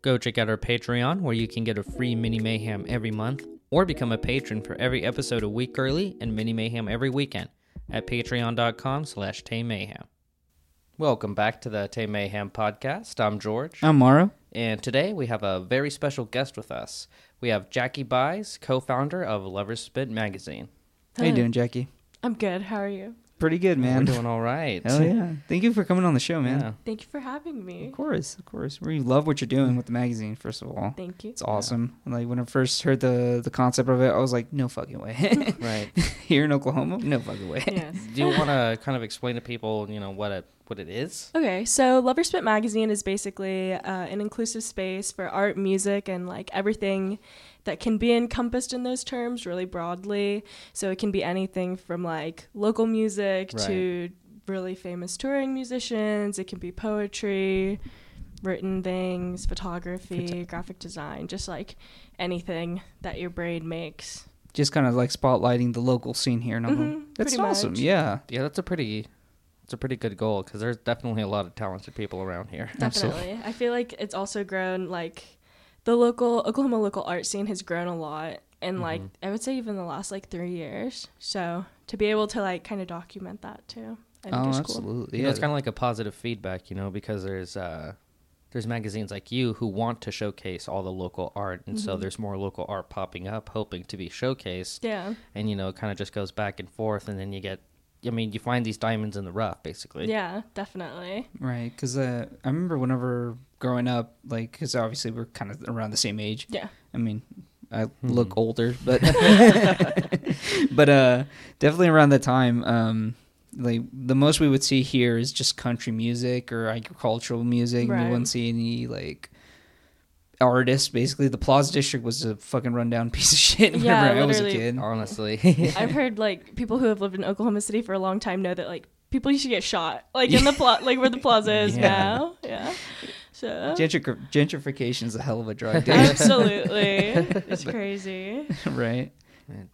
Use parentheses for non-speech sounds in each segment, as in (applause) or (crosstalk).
Go check out our Patreon where you can get a free Mini Mayhem every month or become a patron for every episode a week early and Mini Mayhem every weekend at patreon.com slash Mayhem. Welcome back to the Tay Mayhem podcast. I'm George. I'm Morrow. And today we have a very special guest with us. We have Jackie Buys, co-founder of Lovers Spit magazine. How you doing, Jackie? I'm good. How are you? Pretty good, man. We're doing all right. Hell yeah! Thank you for coming on the show, man. Yeah. Thank you for having me. Of course, of course. We love what you're doing with the magazine. First of all, Thank you. it's awesome. Like when I first heard the the concept of it, I was like, no fucking way. (laughs) Right. (laughs) Here in Oklahoma, no fucking way. Yes. (laughs) Do you want to kind of explain to people, you know, what it what it is? Okay, so Lover Spit Magazine is basically uh, an inclusive space for art, music, and like everything that can be encompassed in those terms really broadly. So it can be anything from like local music Right. to really famous touring musicians. It can be poetry, written things, photography, graphic design, just like anything that your brain makes. Just kind of like spotlighting the local scene here in Oklahoma. Mhm, That's awesome. much. Yeah. Yeah, that's a pretty it's a pretty good goal because there's definitely a lot of talented people around here. Absolutely. Definitely. (laughs) I feel like it's also grown like the local Oklahoma local art scene has grown a lot in like Mm-hmm. I would say even the last like three years. So to be able to like kind of document that too, I think Oh, is cool. absolutely. You know, Yeah. it's kind of like a positive feedback, you know, because there's uh there's magazines like you who want to showcase all the local art, and so there's more local art popping up, hoping to be showcased, Yeah. and you know, it kind of just goes back and forth, and then you get, I mean, you find these diamonds in the rough, basically. Yeah, definitely. Right, because uh, I remember whenever growing up, like, because obviously we're kind of around the same age. Yeah. I mean, I Hmm. look older, but (laughs) but uh, definitely around that time, um, like the most we would see here is just country music or agricultural music. We wouldn't see any like artists. Basically, the Plaza District was a fucking rundown (laughs) piece of shit whenever Yeah, I was a kid. Honestly, (laughs) I've heard like people who have lived in Oklahoma City for a long time know that like people used to get shot like in the plot (laughs) like where the plaza is Yeah. now. Yeah. So Gentric- gentrification is a hell of a drug, dude. absolutely. It's crazy. right?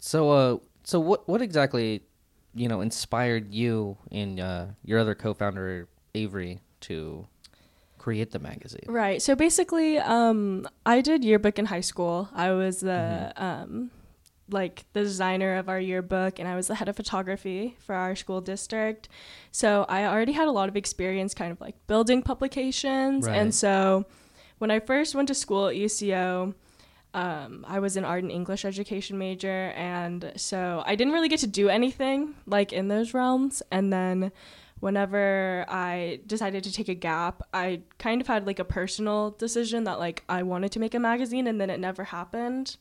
so uh, so what what exactly, you know, inspired you and uh, your other co-founder Avery to create the magazine? Right. So basically, um, I did yearbook in high school. I was the um, like the designer of our yearbook, and I was the head of photography for our school district. So I already had a lot of experience, kind of like building publications. Right. And so when I first went to school at UCO. Um, I was an art and English education major, and so I didn't really get to do anything like in those realms. And then whenever I decided to take a gap, I kind of had like a personal decision that like I wanted to make a magazine and then it never happened.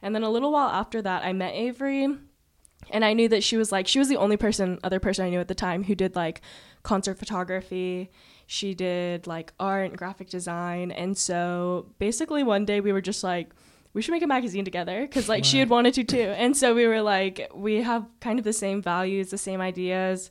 And then a little while after that, I met Avery and I knew that she was like she was the only person other person I knew at the time who did like concert photography. She did like art and graphic design. And so basically one day we were just like we should make a magazine together because like she had wanted to too. And so we were like we have kind of the same values, the same ideas.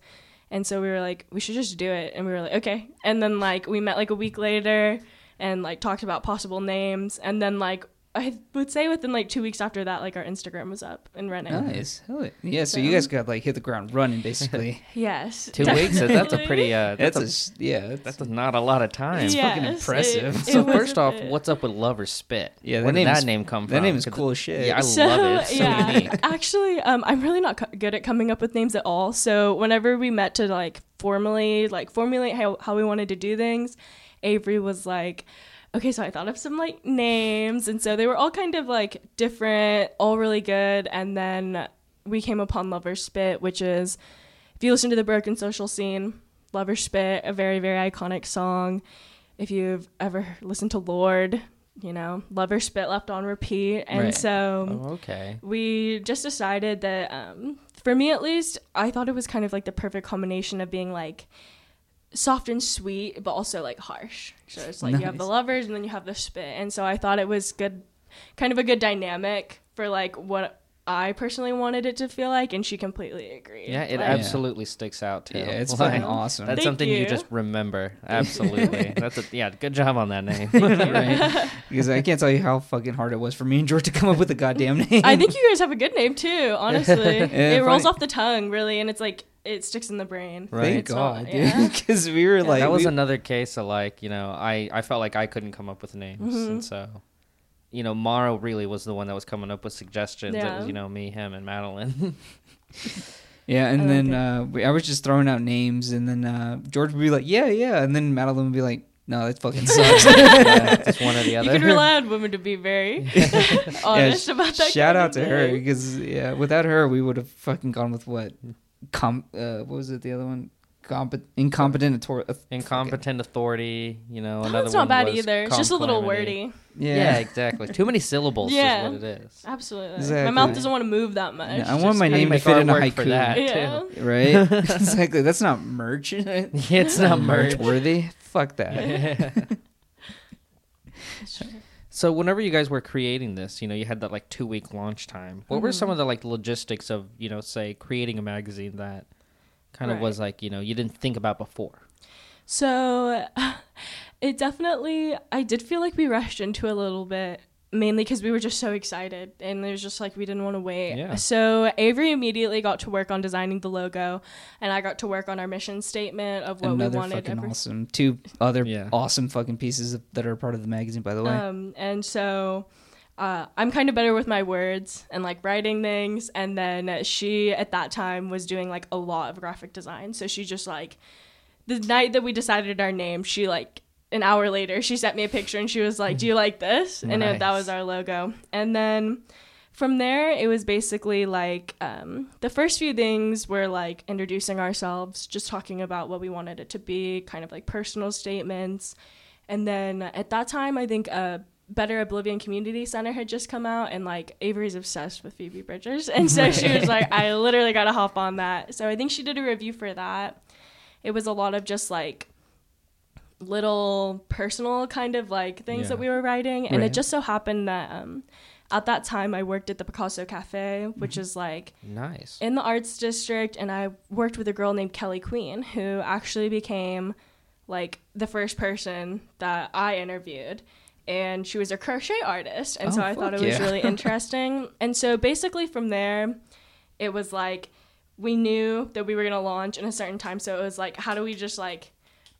And so we were like, we should just do it. And we were like, okay. And then like we met like a week later and like talked about possible names. And then like I would say within like two weeks after that, like our Instagram was up and running. Nice. Hell yeah. Yeah, so you guys got like hit the ground running, basically. (laughs) Yes. Two weeks? That's a pretty. Uh, that's that's a, a, s- yeah. That's, that's not a lot of time. It's fucking impressive. it- (laughs) So it was first off, bit- what's up with Lover Spit? Yeah, that where did name that is- name come from? that name is cool as shit. Yeah, I so, love it. It's so yeah, unique. (laughs) actually, um, I'm really not co- good at coming up with names at all. So whenever we met to like formally like formulate how how we wanted to do things, Avery was like, okay, so I thought of some like names, and so they were all kind of like different, all really good, and then we came upon Lover Spit, which is if you listen to the broken social scene, Lover Spit, a very very iconic song. If you've ever listened to Lord, you know, Lover Spit left on repeat, and Right. so Oh, okay. we just decided that um, for me at least i thought it was kind of like the perfect combination of being like soft and sweet but also like harsh. So it's like you have the lovers and then you have the spit. And so i thought it was good kind of a good dynamic for like what I personally wanted it to feel like, and she completely agreed. Yeah, it Like, absolutely sticks out too. Yeah, it's (laughs) Like, fucking awesome. That's Thank something you. you. just remember. (laughs) Absolutely. (laughs) That's a, yeah. Good job on that name. right? Because I can't tell you how fucking hard it was for me and George to come up with a goddamn name. I think you guys have a good name too. Honestly, it rolls off the tongue really, and it's like it sticks in the brain. Right. Thank It's all- God, yeah. Because we were like, that was we- another case of like you know I I felt like I couldn't come up with names, Mhm. and so you know Morrow really was the one that was coming up with suggestions. It Yeah. was you know me, him, and Madeline. (laughs) yeah. And I then it. uh, we, I was just throwing out names, and then uh, George would be like, yeah, yeah, and then Madeline would be like, no, that fucking (laughs) sucks. yeah, (laughs) just one or the other. You can rely on women to be very honest Yeah, about that. Shout out of to her because yeah, without her, we would have fucking gone with what, com, uh, what was it? The other one, Compet- incompetent author- Incompetent authority. You know another it's not one bad was either. It's just a little wordy. Yeah. Yeah, exactly. Too many syllables Yeah. is what it is. Absolutely. Exactly. My mouth doesn't want to move that much. Yeah, I want my How do you name to fit in a artwork for haiku. that, Yeah. too? right? (laughs) (laughs) exactly. That's not merch. (laughs) It's not merch. worthy. Fuck that. So whenever you guys were creating this, you know, you had that like two week launch time. What were Mm-hmm. some of the like logistics of, you know, say creating a magazine that kind of was like, you know, you didn't think about before? So (laughs) it definitely, I did feel like we rushed into a little bit, mainly because we were just so excited and it was just like we didn't want to wait. Yeah. So Avery immediately got to work on designing the logo, and I got to work on our mission statement of what Another we wanted. fucking every- awesome. Two other Yeah. awesome fucking pieces of, that are part of the magazine, by the way. Um, and so uh, I'm kind of better with my words and like writing things. And then she at that time was doing like a lot of graphic design. So she just like the night that we decided our name, she like an hour later she sent me a picture and she was like, "Do you like this?" And it, that was our logo. And then from there it was basically like um, the first few things were like introducing ourselves just talking about what we wanted it to be kind of like personal statements and then at that time i think uh, better oblivion community center had just come out and like avery's obsessed with phoebe bridgers. (laughs) And so she was like i literally gotta hop on that. So i think she did a review for that. It was a lot of just like little personal kind of like things Yeah. that we were writing. And Right. it just so happened that um at that time i worked at the picasso cafe which is like Nice. in the arts district. And i worked with a girl named kelly queen who actually became like the first person that i interviewed and she was a crochet artist and so Oh, i thought it was yeah. really (laughs) interesting. And so basically from there it was like we knew that we were going to launch in a certain time so it was like how do we just like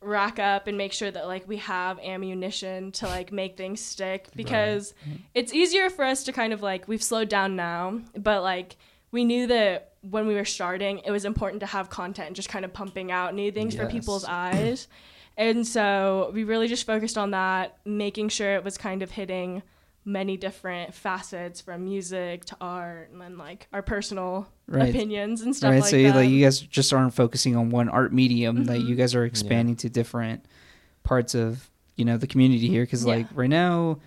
rack up and make sure that like we have ammunition to like make things stick? Because it's easier for us to kind of like we've slowed down now but like we knew that when we were starting it was important to have content and just kind of pumping out new things for people's eyes and so we really just focused on that making sure it was kind of hitting many different facets from music to art and then like our personal Right. opinions and stuff right. like so you, that like you guys just aren't focusing on one art medium. That Mhm. you guys are expanding to different parts of you know the community here. Because like right now,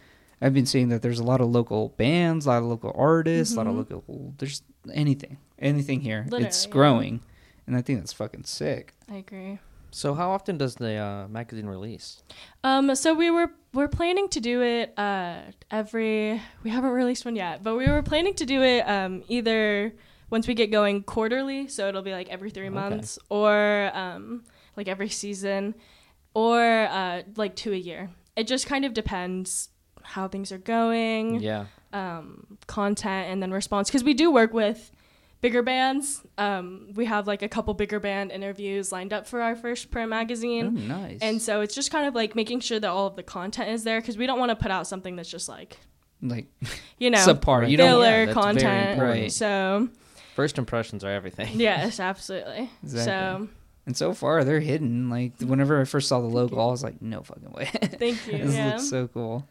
I've been seeing that there's a lot of local bands, a lot of local artists, a lot of Mhm. local. There's anything, anything here. Literally, it's yeah. growing, and I think that's fucking sick. i agree So how often does the uh, magazine release? Um, so we were we're planning to do it uh every we haven't released one yet, but we were planning to do it um either once we get going quarterly, so it'll be like every three Okay. months, or um like every season, or uh like two a year. It just kind of depends how things are going, Yeah. um, content, and then response. Because we do work with bigger bands. Um, we have like a couple bigger band interviews lined up for our first print magazine. Oh, nice. And so it's just kind of like making sure that all of the content is there because we don't want to put out something that's just like, like (laughs) you know, subpar. You don't. filler Yeah, content. Right. So, First impressions are everything. (laughs) yes, absolutely. Exactly. So, And so far, they're hidden. Like whenever I first saw the logo. I was like, no fucking way. thank you. (laughs) this yeah. looks so cool.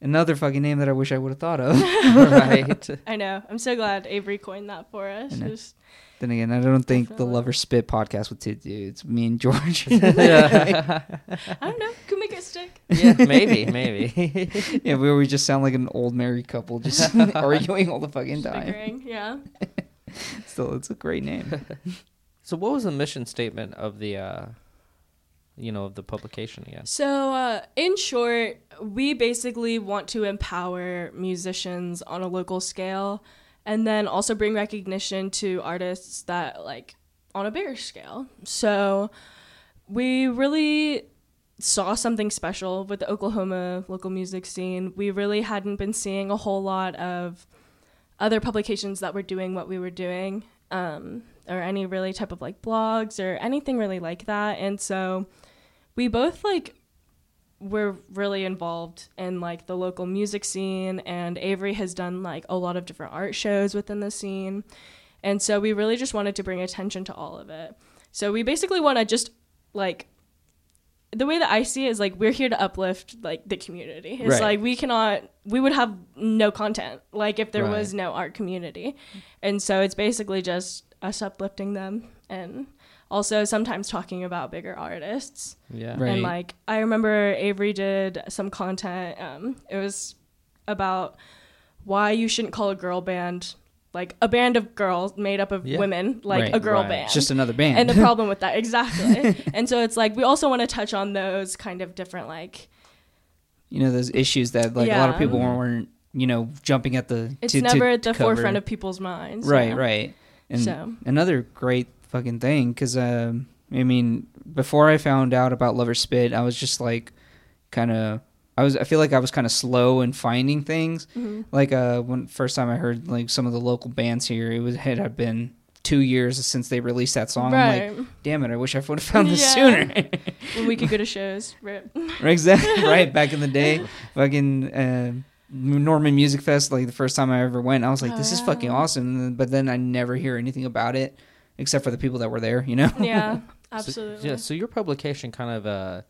Another fucking name that I wish I would have thought of. (laughs) right. (laughs) I know. I'm so glad Avery coined that for us. Just- then again, I don't think the Lover Spit podcast with two dudes, me and George. (laughs) yeah. I don't know. Could make it stick. yeah, maybe, maybe. yeah, we we just sound like an old married couple, just arguing all the fucking time. Bickering. Yeah. Still, it's a great name. so what was the mission statement of the uh you know, of the publication again? So, uh, in short, we basically want to empower musicians on a local scale and then also bring recognition to artists that like on a bigger scale. So we really saw something special with the Oklahoma local music scene. We really hadn't been seeing a whole lot of other publications that were doing what we were doing, um, or any really type of like blogs or anything really like that. And so we both like were really involved in like the local music scene, and Avery has done like a lot of different art shows within the scene. And so we really just wanted to bring attention to all of it. So we basically want to just like the way that I see it is like we're here to uplift like the community. It's Right. like we cannot we would have no content like if there Right. was no art community. And so it's basically just us uplifting them and also sometimes talking about bigger artists. Yeah. Right. And like I remember Avery did some content um it was about why you shouldn't call a girl band like a band of girls made up of Yeah. women like Right. a girl Right. band It's just another band. and the problem with that (laughs) exactly and so it's like we also want to touch on those kind of different like you know those issues that like a lot of people weren't you know jumping at the it's to, to never at the cover. forefront of people's minds right yeah. right and So. another great fucking thing because um i mean before i found out about lover spit i was just like kind of i was i feel like i was kind of slow in finding things Mm-hmm. like uh when first time i heard like some of the local bands here it was it had been two years since they released that song i'm like damn it i wish i would have found this Yeah. sooner when we could go to shows rip. (laughs) exactly (laughs) right back in the day fucking uh, norman music fest like the first time i ever went i was like Oh, this is yeah. fucking awesome but then i never hear anything about it except for the people that were there you know yeah (laughs) So- absolutely yeah. So your publication kind of uh,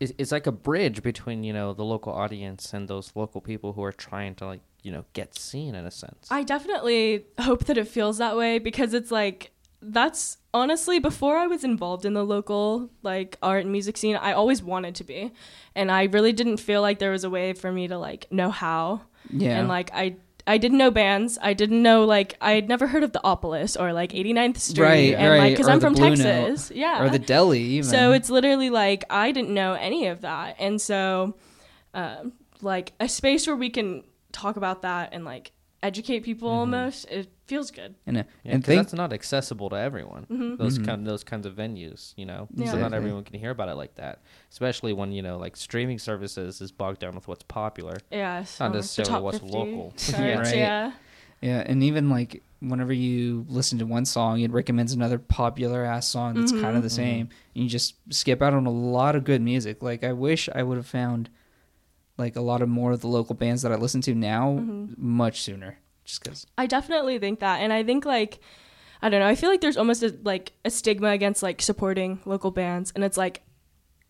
is it's like a bridge between you know the local audience and those local people who are trying to like you know get seen in a sense. I definitely hope that it feels that way because it's like that's honestly before I was involved in the local like art and music scene, I always wanted to be. And I really didn't feel like there was a way for me to like know how. yeah And like I I didn't know bands. I didn't know like I had never heard of the Opolis or like 89th Street Right, and right, like because or I'm from Blue Note, Texas. Yeah. or the deli (laughs) even So it's literally like I didn't know any of that, and so um, like a space where we can talk about that and like educate people almost. It feels good. and, uh, Yeah, and 'cause think that's not accessible to everyone. Mm-hmm. Those Mhm. kind those kinds of venues, you know, Yeah. so not everyone can hear about it like that. Especially when you know, like streaming services is bogged down with what's popular. Yeah, Not so the necessarily top what's 50 local. charts, (laughs) Yeah. Right. yeah. yeah and even like whenever you listen to one song it recommends another popular ass song that's Mhm. kind of the same and you just skip out on a lot of good music like i wish i would have found like a lot of more of the local bands that i listen to now Mhm. much sooner just because I definitely think that, and I think like I don't know. I feel like there's almost a, like a stigma against like supporting local bands, and it's like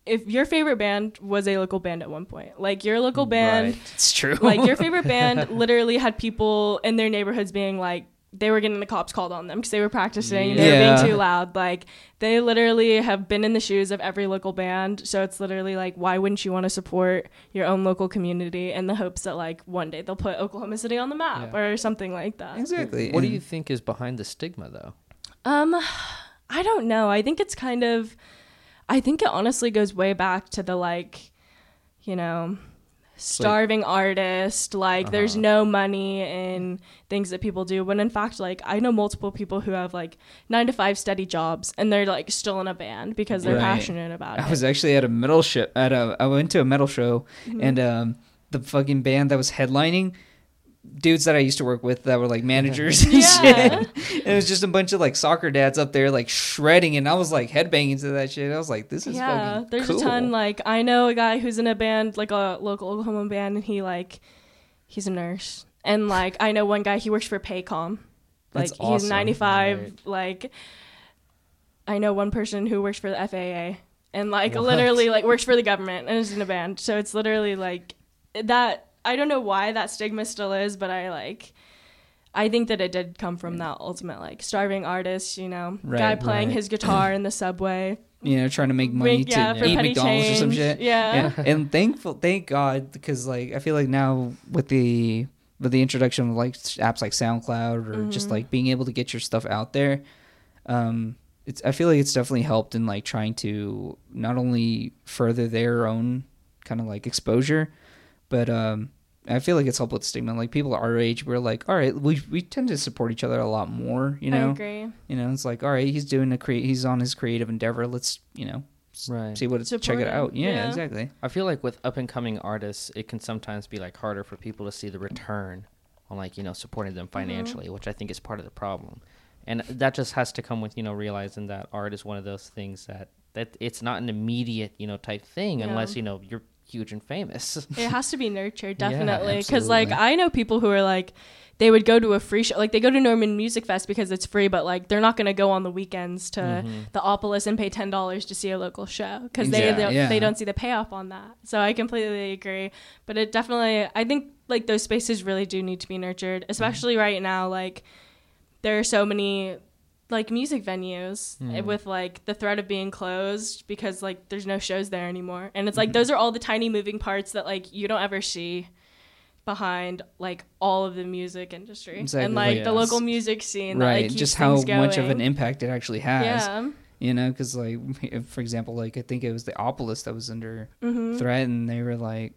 if your favorite band was a local band at one point, like your local band. Right. it's true like your (laughs) favorite band literally had people in their neighborhoods being like they were getting the cops called on them because they were practicing. And they were being too loud. Like they literally have been in the shoes of every local band. So it's literally like why wouldn't you want to support your own local community in the hopes that like one day they'll put oklahoma city on the map Yeah. or something like that. Exactly. What do you think is behind the stigma, though? um i don't know. I think it's kind of i think it honestly goes way back to the like you know starving artist like there's Uh-huh. no money in things that people do when in fact like i know multiple people who have like nine to five steady jobs and they're like still in a band because they're Right. passionate about I it i was actually at a metal show. At a, I went to a metal show, Mm-hmm. and um, the fucking band that was headlining, dudes that I used to work with that were like managers (laughs) and Yeah. shit. And it was just a bunch of like soccer dads up there like shredding, and I was like headbanging to that shit. I was like, this is yeah fucking there's cool. a ton like i know a guy who's in a band like a local oklahoma band and he like he's a nurse and like i know one guy he works for paycom like That's he's 95 Right. like i know one person who works for the faa and like What? literally like works for the government and is in a band so it's literally like that i don't know why that stigma still is but i like I think that it did come from that ultimate like starving artist, you know, Right, guy playing right. his guitar in the subway, you know, trying to make money Make- yeah, to for eat McDonald's or some change. shit. Yeah. and thankful, thank God, because like I feel like now with the with the introduction of like apps like SoundCloud or Mm-hmm. just like being able to get your stuff out there, um, it's I feel like it's definitely helped in like trying to not only further their own kind of like exposure, but um, I feel like it's helped with stigma. Like people our age, we're like, all right, we we tend to support each other a lot more. You I know, agree. you know, it's like, all right, he's doing a create, he's on his creative endeavor. Let's you know Right. see what it's check it out. Yeah, Yeah. exactly. I feel like with up and coming artists, it can sometimes be like harder for people to see the return on like you know supporting them mm-hmm. financially, which I think is part of the problem, and that just has to come with you know realizing that art is one of those things that that it's not an immediate you know type thing Yeah. unless you know you're huge and famous. (laughs) It has to be nurtured, definitely. Because, like. I know people who are like, they would go to a free show. Like, they go to Norman Music Fest because it's free, but, like, they're not going to go on the weekends to Mm-hmm. the Opolis and pay $10 to see a local show because they, Exactly, don't, yeah. they don't see the payoff on that. So I completely agree. But it definitely, I think, like, those spaces really do need to be nurtured, especially right now. Like, there are so many like music venues Mm. with like the threat of being closed because like there's no shows there anymore and it's like those are all the tiny moving parts that like you don't ever see behind like all of the music industry Exactly, and like the yes. local music scene that, right. like, keeps Just how things much of an impact it actually has. yeah You know, because like for example, like I think it was the Opolis that was under hmm threat, and they were like,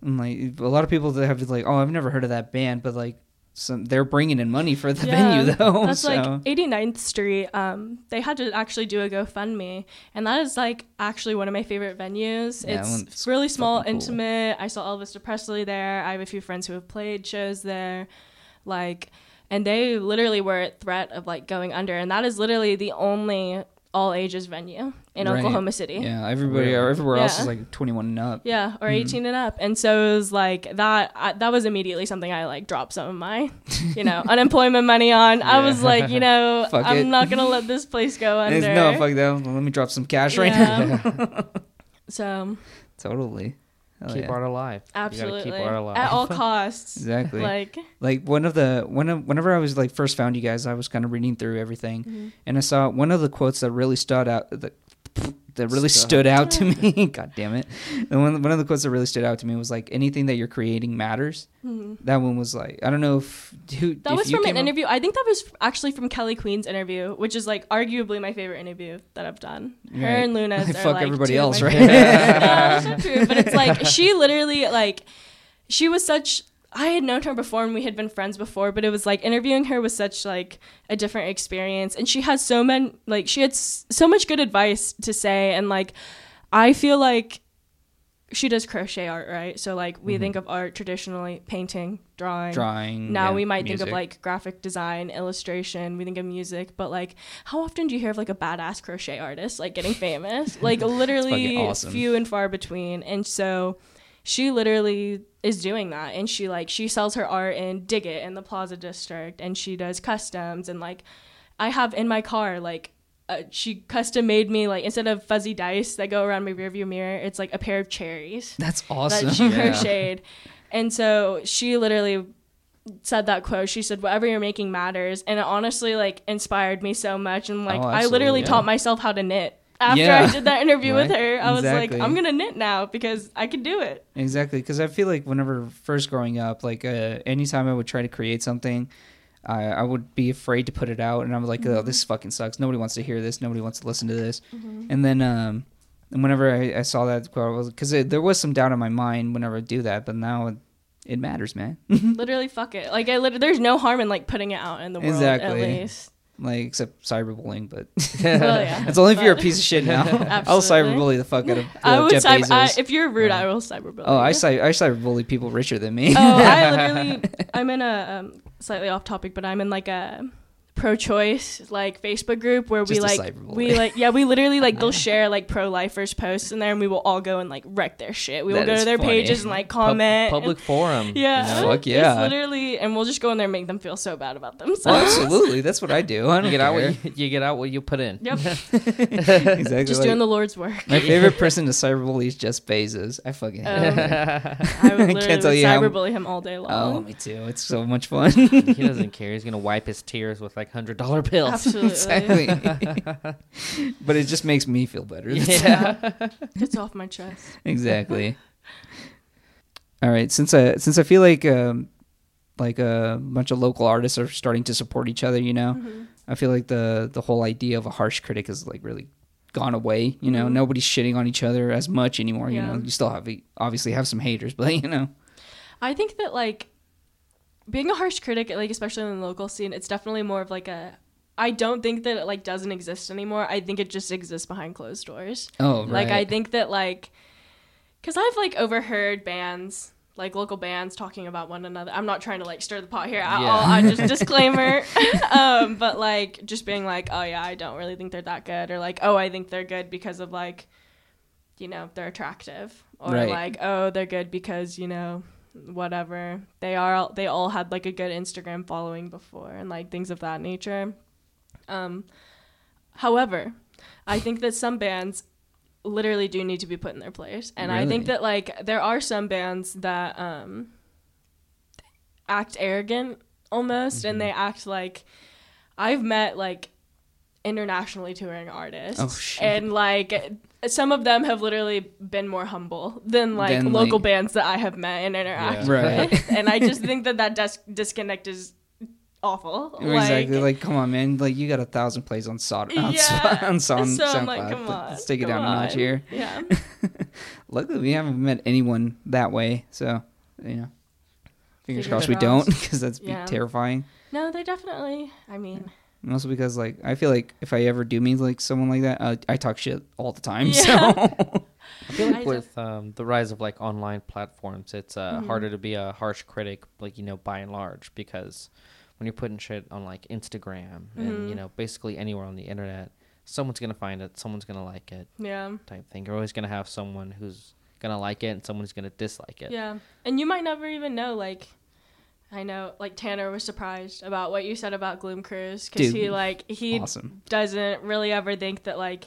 and like a lot of people that have like, oh, I've never heard of that band, but like, some they're bringing in money for the Yeah, venue though. That's (laughs) so. like 89th Street. Um, they had to actually do a GoFundMe, and that is like actually one of my favorite venues. Yeah, it's really small, cool. intimate. I saw Elvis Presley there. I have a few friends who have played shows there, like, and they literally were at threat of like going under, and that is literally the only all ages venue in Right. Oklahoma City. yeah, everybody Really? everywhere else is like 21 and up. Yeah, or Mm-hmm. 18 and up. And so it was like that I, that was immediately something I like dropped some of my, you know, (laughs) unemployment money on. I was like, you know, (laughs) Fuck I'm it. not going to let this place go under. It's- no, fuck that. Let me drop some cash right now. Yeah. (laughs) so, totally. Hell keep yeah. art alive. Absolutely. gotta keep art alive. At all costs. Exactly. Like, like one of the when whenever I was like first found you guys, I was kind of reading through everything, Mm-hmm. and I saw one of the quotes that really stood out that that really stood out to me. (laughs) God damn it! And one one of the quotes that really stood out to me was like anything that you're creating matters. mhm. That one was like I don't know if who that if was from an up- interview. I think that was actually from Kelly Queen's interview, which is like arguably my favorite interview that I've done. Her Right. and Luna's (laughs) are Fuck like everybody else, right? (laughs) no, that's not true. But it's like she literally like she was such. I had known her before and we had been friends before, but it was like interviewing her was such like a different experience, and she has so many like she had s- so much good advice to say, and like I feel like she does crochet art, right? So like we think of art traditionally painting, drawing, drawing. now yeah, we might think of like graphic design, illustration, we think of music, but like how often do you hear of like a badass crochet artist like getting famous? (laughs) like literally awesome. few and far between. And so she literally is doing that and she like she sells her art in Dig It in the Plaza District and she does customs and like I have in my car like uh, she custom made me like instead of fuzzy dice that go around my rearview mirror, it's like a pair of cherries That's awesome. that she Yeah. crocheted. And so she literally said that quote. She said, "Whatever you're making matters," and it honestly like inspired me so much. And like Oh, I literally yeah. taught myself how to knit after Yeah. I did that interview with her. I was like, I'm gonna knit now because I can do it. Exactly, because I feel like whenever first growing up, like uh, anytime I would try to create something, I I would be afraid to put it out, and I'm like, oh, this fucking sucks. Nobody wants to hear this. Nobody wants to listen to this. And then, um, and whenever I, I saw that quote, because there was some doubt in my mind whenever I do that, but now it, it matters, man. (laughs) literally, fuck it. Like I lit- there's no harm in like putting it out in the world at least. Like except cyberbullying, but (laughs) Well, yeah. (laughs) it's only if you're a piece of shit now. (laughs) I'll cyberbully the fuck out of uh, I would Jeff cyber, I, Bezos. if you're rude. I will cyberbully. oh, I you. cy- I cyberbully people richer than me. oh, I literally, I'm in a um, slightly off topic, but I'm in like a pro-choice like Facebook group where we Just a like we like yeah we literally like they'll (laughs) share like pro-lifers posts in there and we will all go and like wreck their shit. We will That go is to their funny. pages and like Pub- comment. public forum. yeah, you know? Fuck yeah. It's literally, and we'll just go in there and make them feel so bad about Oh, themselves. absolutely, that's what I do. I don't You get out care. what you, you get out what you put in. Yep, (laughs) exactly. just like- doing the Lord's work. My favorite person to cyberbully is Jeff Bezos. I fucking hate um, him. I would (laughs) literally can't tell would you how- cyberbully him all day oh, long. Oh, me too. It's so much fun. he doesn't care. He's gonna wipe his tears with like hundred dollar bills. Absolutely, exactly. (laughs) but it just makes me feel better. Yeah. gets (laughs) off my chest. exactly. (laughs) All right, since I since I feel like um, like a bunch of local artists are starting to support each other, you know, Mm-hmm. I feel like the the whole idea of a harsh critic has like really gone away. You know, Mhm. nobody's shitting on each other as much anymore. You know, you still have obviously have some haters, but you know, I think that like being a harsh critic, like especially in the local scene, it's definitely more of like a. I don't think that it like doesn't exist anymore. I think it just exists behind closed doors. Oh, right. Like I think that like, cause I've like overheard bands like local bands talking about one another. I'm not trying to like stir the pot here at Yeah. all. I just (laughs) disclaimer. (laughs) um, but like just being like, oh yeah, I don't really think they're that good, or like, oh, I think they're good because of like, you know, they're attractive, or Right. like, oh, they're good because you know, whatever they are. They all had like a good Instagram following before, and like things of that nature. Um, however, I think that some bands literally do need to be put in their place. And I think that like there are some bands that um act arrogant almost and they act like I've met like internationally touring artists Oh, shit. and like some of them have literally been more humble than like Than, local like- bands that I have met and interacted Right. with. (laughs) and I just think that that dis- disconnect is awful. exactly. Like, come on, man. Like, you got a thousand plays on Sod on, Yeah. on, on, so SoundCloud. I'm like, come on, Let's take it come down a notch here. Yeah. (laughs) Luckily, we haven't met anyone that way. So, you know, fingers Fingers crossed we don't, (laughs) because that's be Yeah. terrifying. No, they definitely. I mean, Mostly because, like, I feel like if I ever do meet like someone like that, uh, I talk shit all the time. Yeah. So, (laughs) I feel like I with um, the rise of like online platforms, it's uh, Mm-hmm. harder to be a harsh critic, like you know, by and large, because when you're putting shit on like Instagram and Mm-hmm. you know, basically anywhere on the internet, someone's gonna find it, someone's gonna like it, yeah. type thing. You're always gonna have someone who's gonna like it and someone's gonna dislike it. Yeah. And you might never even know, like, I know, like, Tanner was surprised about what you said about Gloom Cruise because he, like, he awesome. doesn't really ever think that, like,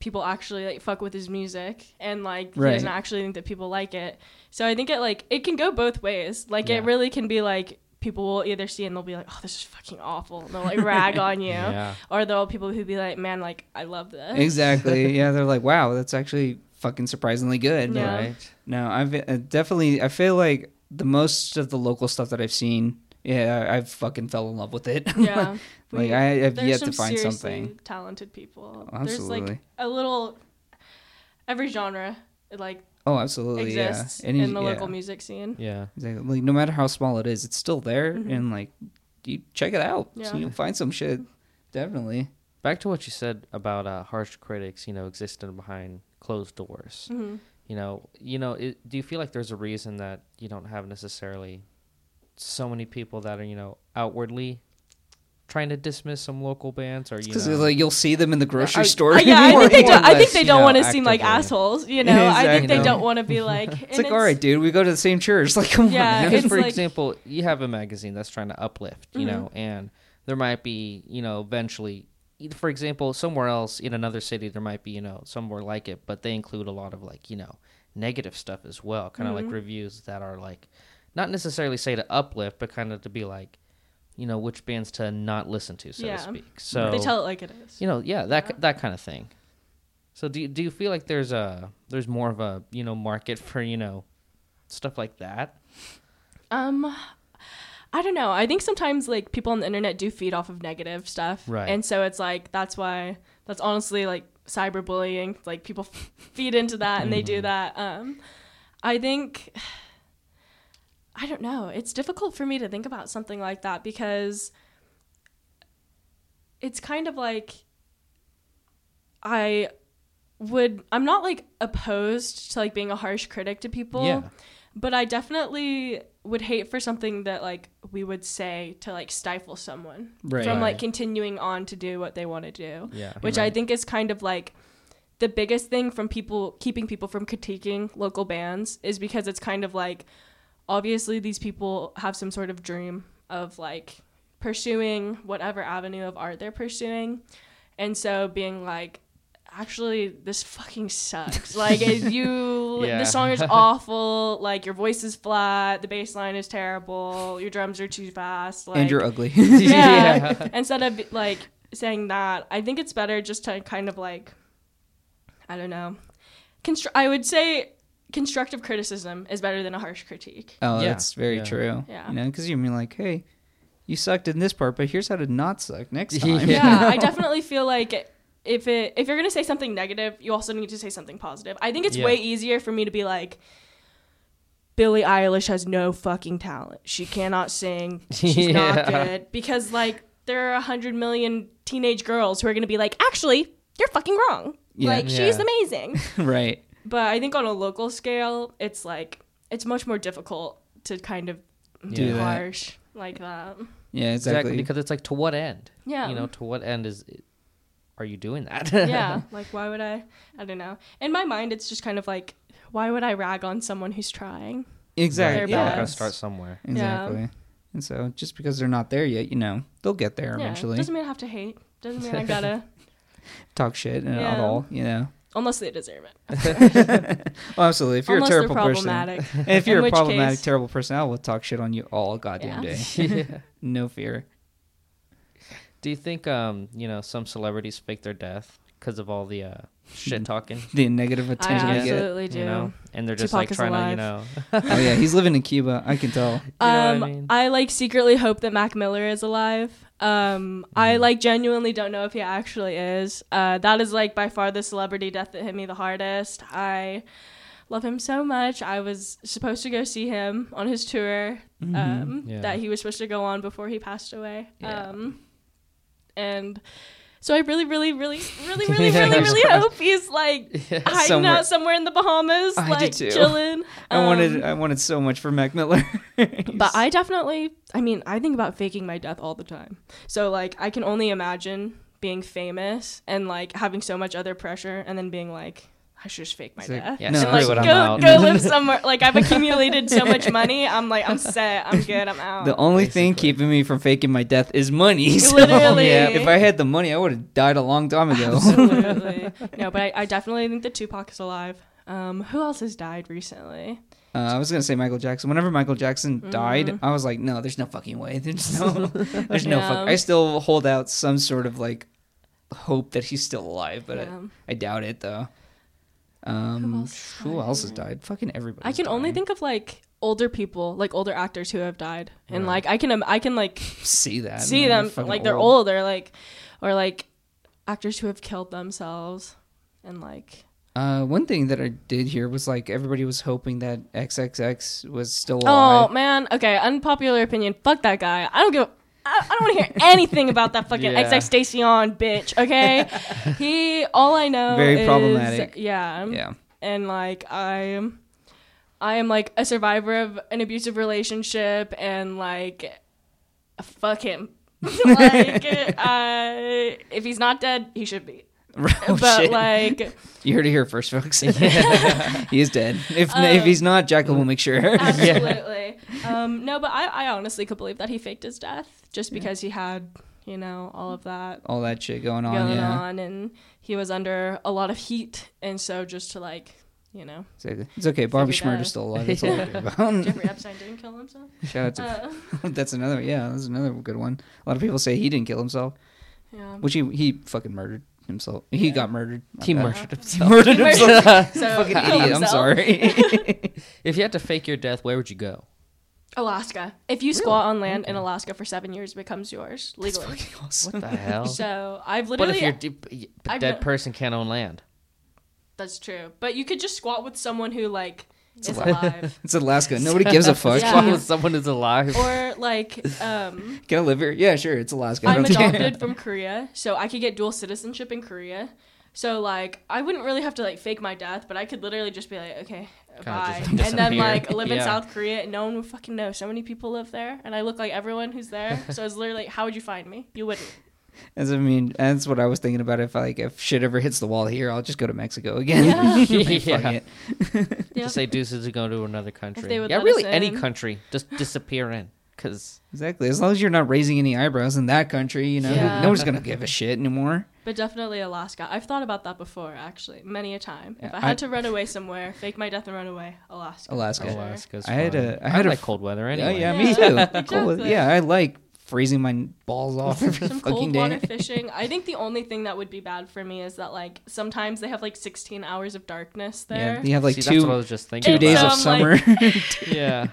people actually, like, fuck with his music and, like, he doesn't actually think that people like it. So I think it, like, it can go both ways. Like, Yeah. it really can be, like, people will either see and they'll be like, oh, this is fucking awful. And they'll, like, rag on you. (laughs) Yeah. Or there'll be people who be like, man, like, I love this. exactly. (laughs) Yeah, they're like, wow, that's actually fucking surprisingly good. Yeah. Right. No, I've uh, definitely. I feel like the most of the local stuff that I've seen, yeah, I've fucking fell in love with it. Yeah. (laughs) like We- I have yet some to find something. talented people. Absolutely. There's like a little every genre like Oh, absolutely. exists yeah. Any- in the yeah, local music scene. Yeah. Exactly. Like no matter how small it is, it's still there, Mhm. and like you check it out. Yeah. So you'll find some shit. Definitely. Back to what you said about uh, harsh critics, you know, existing behind closed doors. hmm You know, you know, it, do you feel like there's a reason that you don't have necessarily so many people that are, you know, outwardly trying to dismiss some local bands or you know, like you'll see them in the grocery I- store. Uh, yeah, I think they don't. I think they don't know, want to seem like assholes. You know, I think they don't want to be (laughs) like. It's like, all right, dude, we go to the same church. (laughs) Like, come Yeah, on, man. because it's for like- example, you have a magazine that's trying to uplift, you Mhm. know, and there might be, you know, eventually, either- for example, somewhere else in another city, there might be, you know, somewhere like it, but they include a lot of like, you know, negative stuff as well, kind of Mhm. like reviews that are like, not necessarily say to uplift, but kind of to be like, you know, which bands to not listen to, so Yeah. to speak. So they tell it like it is. you know, yeah, that Yeah. that kind of thing. So do you, do you feel like there's a there's more of a you know market (laughs) for you know stuff like that? Um, I don't know. I think sometimes like people on the internet do feed off of negative stuff, Right. And so it's like that's why that's honestly like cyberbullying. Like people (laughs) feed into that and they do Mhm. that. Um, I think I don't know. It's difficult for me to think about something like that because it's kind of like I would I'm not like opposed to like being a harsh critic to people. Yeah. But I definitely would hate for something that like we would say to like stifle someone Right. from like continuing on to do what they want to do. Yeah. Which I think is kind of like the biggest thing from people keeping people from critiquing local bands is because it's kind of like obviously these people have some sort of dream of like pursuing whatever avenue of art they're pursuing. And so being like actually this fucking sucks. like it- (laughs) you Yeah. the song is awful, like your voice is flat, the bass line is terrible, your drums are too fast, like and you're ugly. (laughs) (laughs) yeah. Instead of like saying that, I think it's better just to kind of like, I don't know. Constru- I would say constructive criticism is better than a harsh critique. Oh, Yeah. that's very Yeah. true. Yeah. You know, because you mean like, hey, you sucked in this part, but here's how to not suck next time. Yeah. Yeah, I definitely feel like if it if you're gonna say something negative, you also need to say something positive. I think it's Yeah. way easier for me to be like, Billie Eilish has no fucking talent. She cannot sing. She's (laughs) Yeah. not good because like there are a hundred million teenage girls who are gonna be like, actually, you're fucking wrong. Yeah. like she's amazing. (laughs) right. but I think on a local scale, it's like it's much more difficult to kind of Do be that. harsh like that. Yeah, Exactly. exactly. because it's like to what end? Yeah. You know, to what end is are you doing that? yeah, (laughs) like why would I? I don't know. In my mind, it's just kind of like, why would I rag on someone who's trying? exactly. They're Yeah, gotta start somewhere. Exactly. And so just because they're not there yet, you know, they'll get there Yeah, eventually. doesn't mean I have to hate. Doesn't mean I gotta, (laughs) Talk shit and Yeah. all, you know. unless they deserve it. (laughs) Well, absolutely. If you're unless a terrible person, if you're In a problematic, case- terrible person, I will talk shit on you all goddamn Yeah. day. no fear. Do you think um, you know, some celebrities fake their death because of all the uh shit talking? (laughs) The negative I attention they get. absolutely do. You know? And they're just Tupac like is trying to, you know Oh yeah, he's living in (laughs) Cuba. I can tell. You know um, what I mean? I like secretly hope that Mac Miller is alive. Um, I Mm. like genuinely don't know if he actually is. Uh, that is like by far the celebrity death that hit me the hardest. I love him so much. I was supposed to go see him on his tour Mm-hmm. um, Yeah. that he was supposed to go on before he passed away. Yeah. Um, and so I really, really, really, really, really, (laughs) really, really hope he's like (laughs) hiding Somewhere- out somewhere in the Bahamas, I like chilling. I wanted Um, I wanted so much for Mac Miller. (laughs) but I definitely, I mean, I think about faking my death all the time. So, like, I can only imagine being famous and, like, having so much other pressure and then being like, I should just fake my It's death. Yeah, No, and, screw like, I'm go, out. go (laughs) live somewhere. Like, I've accumulated so much money. I'm like, I'm set. I'm good. I'm out. the only thing keeping me from faking my death is money. (laughs) So, Literally. yeah, if I had the money, I would have died a long time ago. Absolutely. (laughs) no, but I, I definitely think that Tupac is alive. Um, who else has died recently? Uh, I was gonna say Michael Jackson. Whenever Michael Jackson died, Mhm. I was like, no, there's no fucking way. There's no, there's no Yeah. fuck. I still hold out some sort of like hope that he's still alive, but Yeah. I, I doubt it though. Um, else who else has died? Fucking everybody. I can only think of like older people, like older actors who have died, and Right. like I can, I can like (laughs) see that. see and they're them like they're old or like or like actors who have killed themselves and like Uh, one thing that I did hear was like everybody was hoping that XXX was still alive. oh man okay unpopular opinion fuck that guy i don't give a I I don't want to hear anything about that fucking (laughs) Yeah. XX Stacion bitch. Okay, (laughs) he. All I know Very is- problematic. Yeah, yeah. and like I am, I am like a survivor of an abusive relationship, and like, fuck him. (laughs) like, uh, if he's not dead, he should be. (laughs) Oh, but shit. like, (laughs) you heard it here first, folks. (laughs) he is dead. If if Um, he's not, Jackal will make sure. absolutely. um, no, but I, I honestly could believe that he faked his death just because he had, you know, all of that All that shit going on. going yeah. on, and he was under a lot of heat, and so just to like, you know. It's okay. Barbara Schmurder's out. still alive. That's all I care about. Jeffrey Epstein didn't kill himself. Shout out to Uh, that's another yeah, that's another good one. A lot of people say he didn't kill himself, yeah. which he he fucking murdered himself. He got murdered. My He bad. murdered (laughs) He himself. murdered (laughs) He murdered- himself. So, fucking killed idiot. I'm sorry. (laughs) if you had to fake your death, where would you go? Alaska. If you squat on land in Alaska for seven years, it becomes yours legally. fucking awesome. What the hell? So I've literally. But literally. if you're deep, a I've dead no- person can't own land. That's true. But you could just squat with someone who like is alive. alive. (laughs) It's Alaska. Nobody gives a (laughs) fuck. Yeah. (laughs) Well, someone is alive. or like um Can I live here? Yeah, sure. It's Alaska. I I'm adopted from Korea, so I could get dual citizenship in Korea. So like I wouldn't really have to like fake my death, but I could literally just be like, okay, bye, just and then like live in Yeah. South Korea, and no one would fucking know. So many people live there, and I look like everyone who's there. So it's literally, like, how would you find me? You wouldn't. As I mean, that's what I was thinking about. If like if shit ever hits the wall here, I'll just go to Mexico again. Yeah. (laughs) Fuck (laughs) Yeah. it. Yeah. Just say deuces to go to another country. they would yeah, let really, us any in. country, just disappear in. Because Exactly. As long as you're not raising any eyebrows in that country, you know, Yeah. nobody's gonna give a shit anymore. But definitely Alaska. I've thought about that before, actually, many a time. if Yeah, I had I- to run away somewhere, fake my death and run away, Alaska. Alaska. for sure. Alaska's I had fun. a- I had a like f- cold weather Yeah, anyway. yeah, me Yeah. too. (laughs) Cool. Exactly. Yeah, I like freezing my balls off (laughs) every Some fucking cold day. water (laughs) fishing. I think the only thing that would be bad for me is that like sometimes they have like 16 hours of darkness there. Yeah, you have like See, that's what I two was just thinking. two days So of I'm um, summer. (laughs) yeah,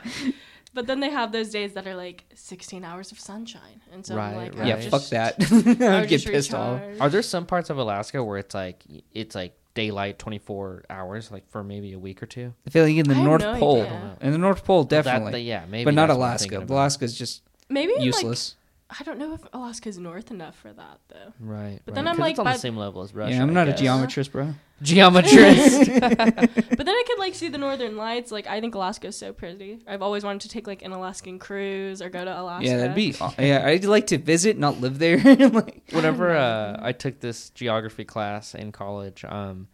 But then they have those days that are like 16 hours of sunshine, and so I'm Right, like, right. yeah, I fuck just- that. I I would would get just pissed off. recharge. are there some parts of Alaska where it's like it's like daylight 24 hours, like for maybe a week or two. I feel like in the I have North no Pole, idea. in the North Pole, That- definitely, that- yeah, maybe. but not that's what I'm Alaska. thinking about. Alaska's just Maybe in, like, useless. I don't know if Alaska's north enough for that though. Right. But right. then I'm like, it's on by- the same level as Russia. yeah, I'm not a guess. geometrist, bro. (laughs) geometrist. (laughs) But then I could like see the northern lights. Like I think Alaska's so pretty. I've always wanted to take like an Alaskan cruise or go to Alaska. Yeah, that'd be. (laughs) Yeah, I'd like to visit, not live there. like, Whenever uh, I took this geography class in college, um,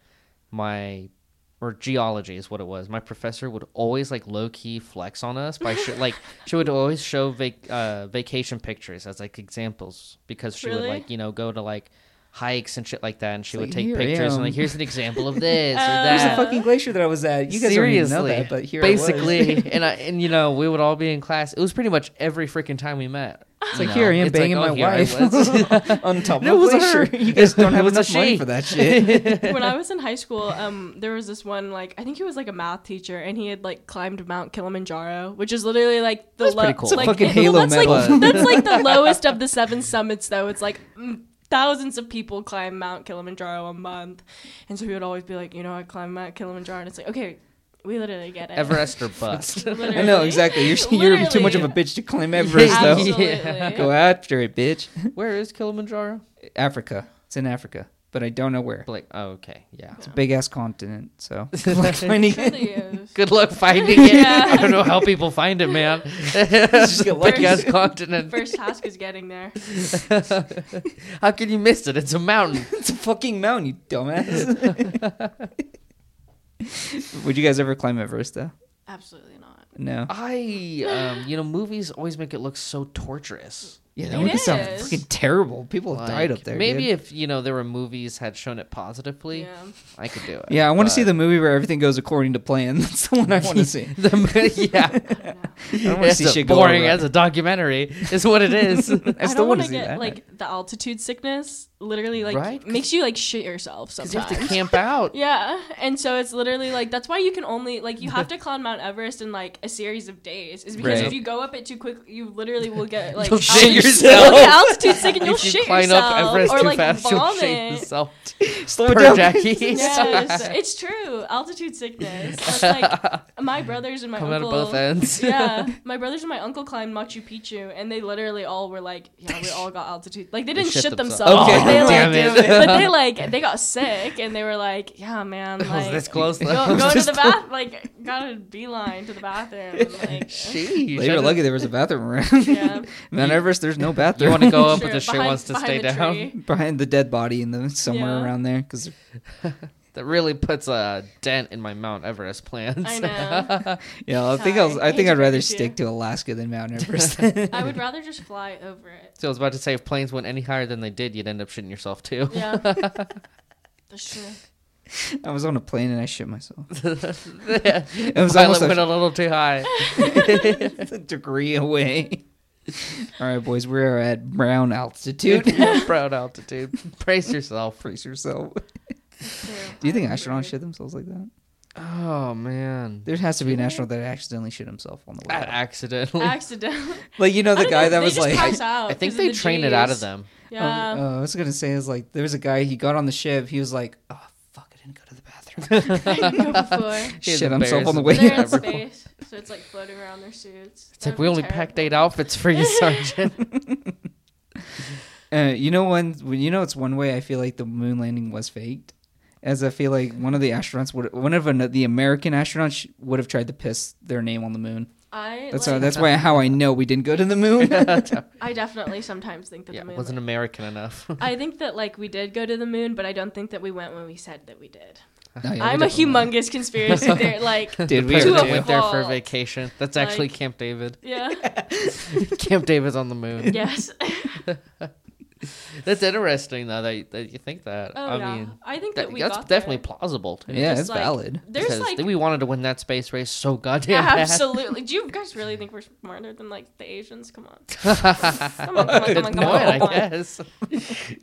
my or geology is what it was. My professor would always like low key flex on us by sh- like (laughs) she would always show vac- uh, vacation pictures as like examples because she Really? would like you know go to like hikes and shit like that, and she It's would take pictures and like here's an example of (laughs) this or that. There's a fucking glacier that I was at. You guys don't even know that, but here I was. basically, (laughs) and I and you know we would all be in class. It was pretty much every freaking time we met. It's like know? here I am It's like, banging oh, my wife was. (laughs) on top of It a was glacier. her. You guys don't have It a enough money for that shit. when I was in high school, um, there was this one like I think he was like a math teacher, and he had like climbed Mount Kilimanjaro, which is literally like the That's lo- pretty cool. Like, fucking it- Halo that's like that's like the lowest of the seven summits, though. It's like. Mm, Thousands of people climb Mount Kilimanjaro a month, and so he would always be like, you know, I climb Mount Kilimanjaro, and it's like, okay, we literally get it. Everest or bust. (laughs) I know exactly. You're you're too much of a bitch to climb (laughs) Everest, though. Absolutely. Go after it, bitch. Where is Kilimanjaro? Africa. It's in Africa, but I don't know where. Like, oh, okay, yeah. It's a big ass continent, so good luck finding It it. really is. (laughs) Good luck finding it. Yeah. I don't know how people find it, man. (laughs) (laughs) Just get Big lucky. ass continent. First task is getting there. How can you miss it? It's a mountain. It's a fucking mountain, you dumbass. Would you guys ever climb Everest though? Absolutely not. No. I, um, you know, movies always make it look so torturous. Yeah, that know? would It sound is. fucking terrible. People have died Like, up there. Maybe dude. if you know there were movies had shown it positively, Yeah. I could do it. Yeah, I want to see the movie where everything goes according to plan. (laughs) That's the one I want to see. (laughs) the mo- yeah. (laughs) I don't want to It's see a shit go boring awry. as a documentary is what it is. I I still don't want want to to see get that. like the altitude sickness. Literally, like Right? makes you like shit yourself Because you have to camp out. (laughs) yeah, and so it's literally like that's why you can only like you (laughs) have to climb Mount Everest in like a series of days. Is because Right. if you go up it too quick, you literally will get (laughs) like You'll shit yourself. You'll altitude sick and you'll you shit climb yourself up Everest or too like fast, you'll vomit. yourself. Slow down. Jackie. Yes, it's true. Altitude sickness. That's like my brothers and my out uncle. of both ends. yeah, my brothers and my uncle climbed Machu Picchu, and they literally all were like, "Yeah, we all got altitude." Like they They didn't shit shit, themselves. themselves. Okay. They, like, damn it. (laughs) but they (laughs) like they got sick, and they were like, "Yeah, man, (laughs) It was like this close go, though. go to the bath, like got a beeline to the bathroom." And, like, Sheesh. They were lucky there was a bathroom around. yeah, Mount Everest, there's no bathroom. You want to go up, Sure, but the shit behind- wants to stay down. tree. behind the dead body in the somewhere Yeah. around there because That really puts a dent in my Mount Everest plans. I (laughs) know. yeah I think I, was, I think I'd rather break you. stick to Alaska than Mount Everest. (laughs) (laughs) I would rather just fly over it. So I was about to say, if planes went any higher than they did, you'd end up shitting yourself too. Yeah, that's true. I was on a plane and I shit myself. it It was almost went a, a little too high. a degree away. All right, boys, we're at brown altitude. brown altitude. Brace yourself. Brace yourself. True. Do you think astronauts agree. shit themselves like that? Oh man. There has to be an astronaut that accidentally shit himself on the way. That up. accidentally. Accidentally. (laughs) Like you know the guy know, that they was just like, pass out I think 'cause they of the train it out of Gs. them. Yeah. Oh, I was gonna say is like there was a guy he got on the ship. He was like, oh fuck, I didn't go to the bathroom. (laughs) (laughs) I didn't go before. He's Shit himself on the embarrassed. way They're in up. space, so it's like floating around their suits. It's like we only packed eight outfits for you, Sergeant. Uh, you know when, when you know it's one way. I feel like the moon landing was faked, as I feel like one of the astronauts would one of an, the American astronauts would have tried to piss their name on the moon. I That's like, how, that's why how I know we didn't go to the moon. (laughs) (laughs) I definitely sometimes think that yeah, the moon. wasn't American enough. (laughs) I think that like we did go to the moon, but I don't think that we went when we said that we did. No, yeah, I'm a definitely went. humongous conspiracy theory. Like, Did we? President To a really? went there for a vacation. That's actually Like- Camp David. yeah, Camp David's on the moon. yes. (laughs) That's interesting though that, that you think that. Oh I yeah. mean, I think that, that we that's got definitely there. plausible too. Yeah, Just, it's like, valid. There's because like we wanted to win that space race so goddamn (laughs) bad. absolutely. Do you (laughs) guys really think we're smarter than like the Asians? Come on. Come on, come on, come on, come point, on, I come on. guess.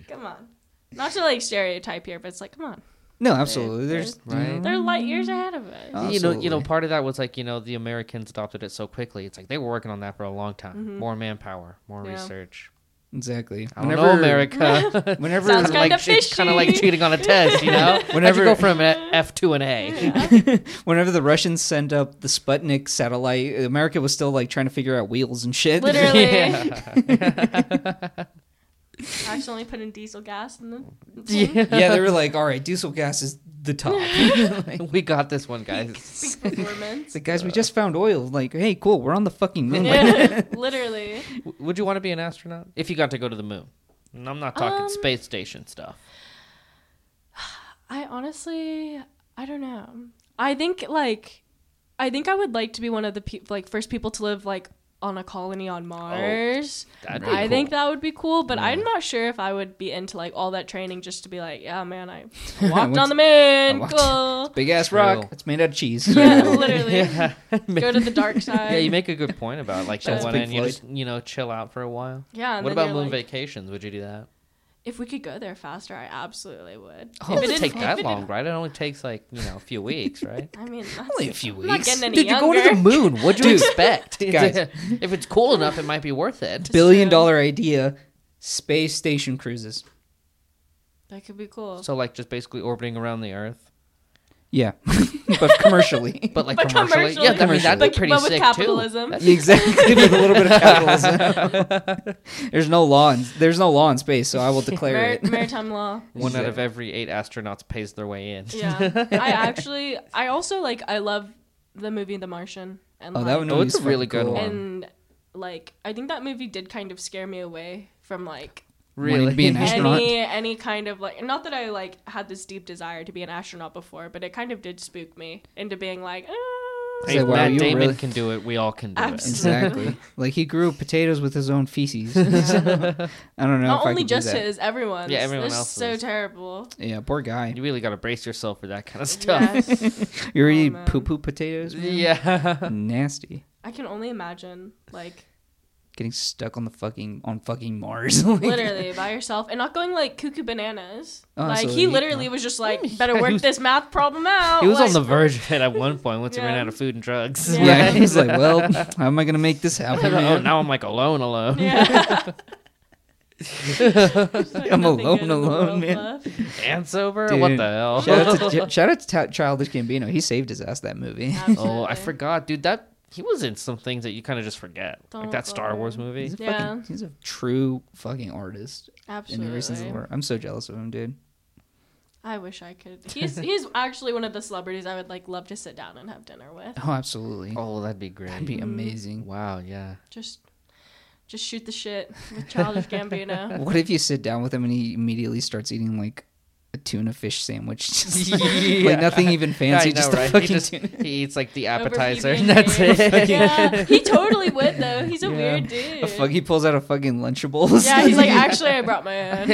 Come on. Not to like stereotype here, but it's like, come on. No, absolutely. There's Right. They're light years ahead of us. Oh. You know, you know, part of that was like you know the Americans adopted it so quickly. It's like they were working on that for a long time. Mhm. More manpower, more Yeah. research. Exactly. I don't know, America. (laughs) Whenever Sounds like kinda it's kind of like fishy. cheating on a test, you know. (laughs) Whenever- you go from an F to an A. (laughs) whenever the Russians sent up the Sputnik satellite, America was still like trying to figure out wheels and shit. Literally. Yeah. Accidentally put in diesel gas in the. yeah. yeah, they were like, "All right, diesel gas is the top." (laughs) we got this one, guys. Performance. Like, guys, we just found oil. Like, hey, cool, we're on the fucking moon. yeah, (laughs) (laughs) literally. W- Would you want to be an astronaut if you got to go to the moon? And I'm not talking Um, space station stuff. I honestly, I don't know. I think like, I think I would like to be one of the pe- like first people to live like on a colony on oh, Mars. That'd be I think that would be cool, but I'm not sure if I would be into like all that training just to be like, yeah, man, I (laughs) (laughs) I walked went on the to- moon. Cool. Big ass True. rock. It's made out of cheese. Yeah, (laughs) literally. yeah. Go to the dark side. yeah, you make a good point about like That's one Pink and you just you know chill out for a while. Yeah. what about moon like, vacations? Would you do that? If we could go there faster, I absolutely would. Oh, it it doesn't take that it long, right? It only takes like you know a few weeks, (laughs) right? I mean, that's, Only a few I'm not weeks. getting any Dude, you're going to the moon. What'd you (laughs) expect? (laughs) guys. if it's cool enough, it might be worth it. Billion true. dollar idea: space station cruises. That could be cool. So like just basically orbiting around the Earth, Yeah, (laughs) but commercially. but like But commercially. commercially. Yeah, I mean that'd be But- pretty but with sick capitalism. too. exactly with a little bit of (laughs) capitalism. there's no law. In, there's no law in space, so I will (laughs) declare Mar- it. maritime law. One out of every eight astronauts pays their way in. Yeah. I actually, I also like, I love the movie The Martian. And Oh, like, that one Oh, it's a was really fucking good one. And like, I think that movie did kind of scare me away from like Wanting to be an (laughs) astronaut? any any kind of like not that I like had this deep desire to be an astronaut before, but it kind of did spook me into being like, ah. Hey, Say, if wow, Matt you Damon really- can do it, we all can do Absolutely. Exactly. (laughs) like he grew potatoes with his own feces. (laughs) I don't know. not if I only could do just that. his, everyone's. Yeah, everyone This is so terrible. Yeah, poor guy. You really got to brace yourself for that kind of stuff. Yes. You already Oh, eat man. poo poo potatoes? man? Yeah. Nasty. I can only imagine like Getting stuck on the fucking on fucking Mars. (laughs) Like- literally by yourself and not going like cuckoo bananas. Oh, like so he he- literally was just like, better he work was- (laughs) this math problem out. He was on the (laughs) verge of it at one point once he ran out of food and drugs. Yeah. Yeah, he's like, well, how am I gonna make this oh, happen? oh, now I'm like alone, alone. Yeah. I'm alone, good in the alone, man. left. And sober? Dude, what the hell? Shout out to shout out to Ta- Childish Gambino. He saved his ass that movie. oh, I forgot, dude. That he was in some things that you kind of just forget, Don't like that Star worry. Wars movie. He's a Yeah. fucking, he's a true fucking artist in Absolutely. every sense of the word. I'm so jealous of him, dude. I wish I could. He's he's actually one of the celebrities I would like love to sit down and have dinner with. Oh, absolutely. Oh, that'd be great. That'd be mm-hmm. amazing. wow, yeah. Just just shoot the shit with Childish Gambino. (laughs) What if you sit down with him and he immediately starts eating like a tuna fish sandwich? (laughs) Just (laughs) Yeah. Like nothing even fancy, know, just right? a He, fucking just- tuna. he eats like the appetizer, PB&J. that's it. (laughs) yeah, he totally would though. He's a Yeah. weird dude. A fuck, he pulls out a fucking Lunchables. yeah, he's like, actually, I brought my own.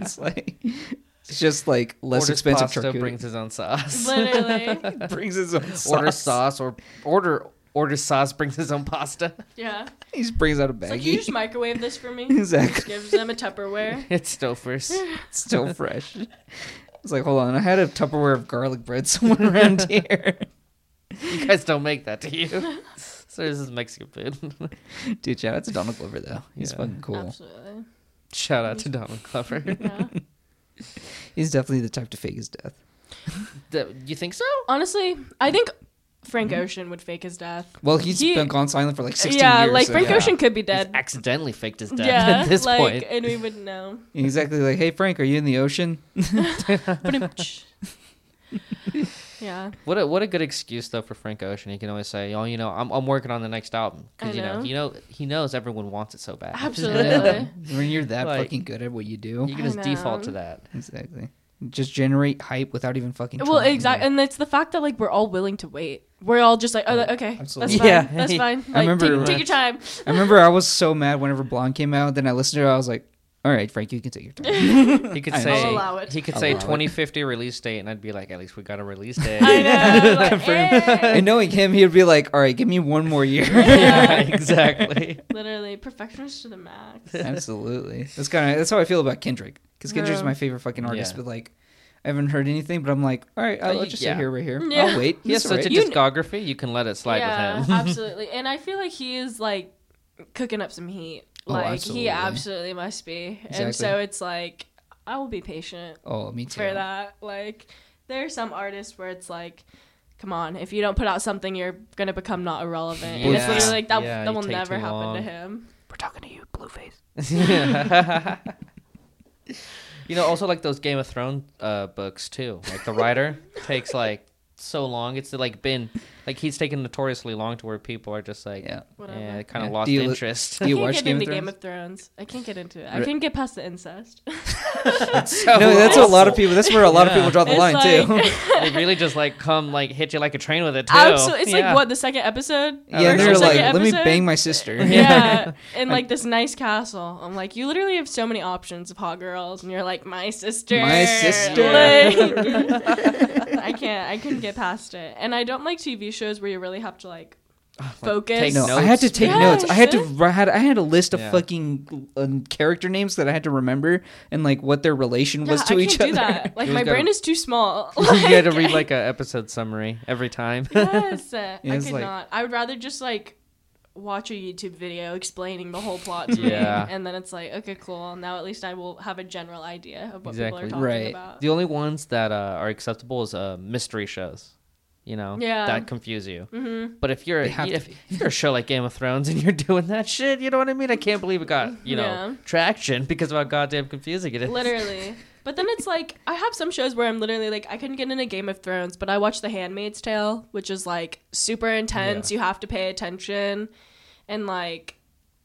it's like it's just like less Orders expensive pasta, charcuterie. brings his own sauce. Literally, brings his own sauce. Order sauce or order order sauce brings his own pasta. (laughs) yeah. He just brings out a It's like, you just microwave this for me. (laughs) exactly. Just gives them a Tupperware. (laughs) It's Stouffer's. It's still fresh. It's like, hold on, I had a Tupperware of garlic bread somewhere around here. you guys don't make that, do you? So this is Mexican food. Dude, shout out to Donald Glover though. He's Yeah. fucking cool. Absolutely. Shout out to Donald Glover. Yeah. He's definitely the type to fake his death. The- you think so? Honestly, I think Frank mm-hmm. Ocean would fake his death. Well, he's He- been gone silent for like 16 yeah, years. like so Frank yeah. Ocean could be He's dead. accidentally faked his death yeah, (laughs) at this like, point. and we wouldn't know. (laughs) Exactly like, hey Frank, are you in the ocean? (laughs) Ba-dum-tsh. yeah, What a what a good excuse though for Frank Ocean. He can always say, "Oh, you know, I'm I'm working on the next album because you know, know. you know, he knows everyone wants it so bad. absolutely. when you're that Like- fucking good at what you do. You can I just default know. to that. Exactly. Just generate hype without even fucking. well, trying. exactly, and it's the fact that like we're all willing to wait. We're all just like, oh, okay, Absolutely. that's fine. Yeah. That's fine. (laughs) Like, I remember- take, take your time. (laughs) I remember I was so mad whenever Blonde came out. Then I listened to it. I was like, all right, Frank, you can take your time. (laughs) He could I say allow it. he could I'll say allow it. 2050 release date, and I'd be like, at least we got a release date. I know. Like, eh. and knowing him, he would be like, all right, give me one more year. yeah, exactly. Literally, perfectionist to the max. Absolutely. That's kind of that's how I feel about Kendrick because Kendrick's Yeah. my favorite fucking artist. Yeah. But like, I haven't heard anything. But I'm like, all right, I'll, I'll just yeah. sit here right here. Yeah. I'll wait. He has He's such a discography, you can let it slide yeah, with him. (laughs) absolutely. And I feel like he is like cooking up some heat. Oh, like absolutely. he absolutely must be. And so it's like I will be patient Oh, me too. for that. Like there are some artists where it's like come on, if you don't put out something you're gonna become not irrelevant. And it's literally like that Yeah, that will never happen long. to him. We're talking to you, Blueface. (laughs) (laughs) you know, also like those Game of Thrones uh, books too. Like the writer takes like so long. It's like been like he's taken notoriously long to where people are just like, Yeah. Whatever. yeah, kind of Yeah. lost Do you I interest. Do you can't watch get Game of into Game of Thrones. I can't get into it. I can't get past the incest. (laughs) (laughs) So no, that's what a lot of people. That's where a lot of people draw the It's line like- too. (laughs) They really just like come like hit you like a train with it too. Absolutely. It's Yeah. like what the second episode. yeah, they're like, second "Let me bang my sister." yeah, in like this nice castle. I'm like, you literally have so many options of hot girls, and you're like, my sister, My sister. Like, I can't, I couldn't get past it, and I don't like TV shows where you really have to like focus. take No, notes. I had to take Yeah, notes. I had to. shit. I had. I had a list of Yeah. fucking um, character names that I had to remember and like what their relation Yeah, was to I each can't other. do that. (laughs) Like You my just gotta- brain is too small. (laughs) you had to read like (laughs) a episode summary every time. yes, uh, I it's could like- not. I would rather just like watch a YouTube video explaining the whole plot to Yeah. me, and then it's like, okay, cool. Now at least I will have a general idea of what Exactly. people are talking Right. about. The only ones that uh, are acceptable is uh, mystery shows. You know, Yeah. that confuse you. hmm But if you're They have to if, if you're a show like Game of Thrones and you're (laughs) doing that shit, you know what I mean? I can't believe it got you know Yeah. traction because of how goddamn confusing it is. Literally. But then it's like I have some shows where I'm literally like I couldn't get into Game of Thrones, but I watch The Handmaid's Tale, which is like super intense. You have to pay attention, and like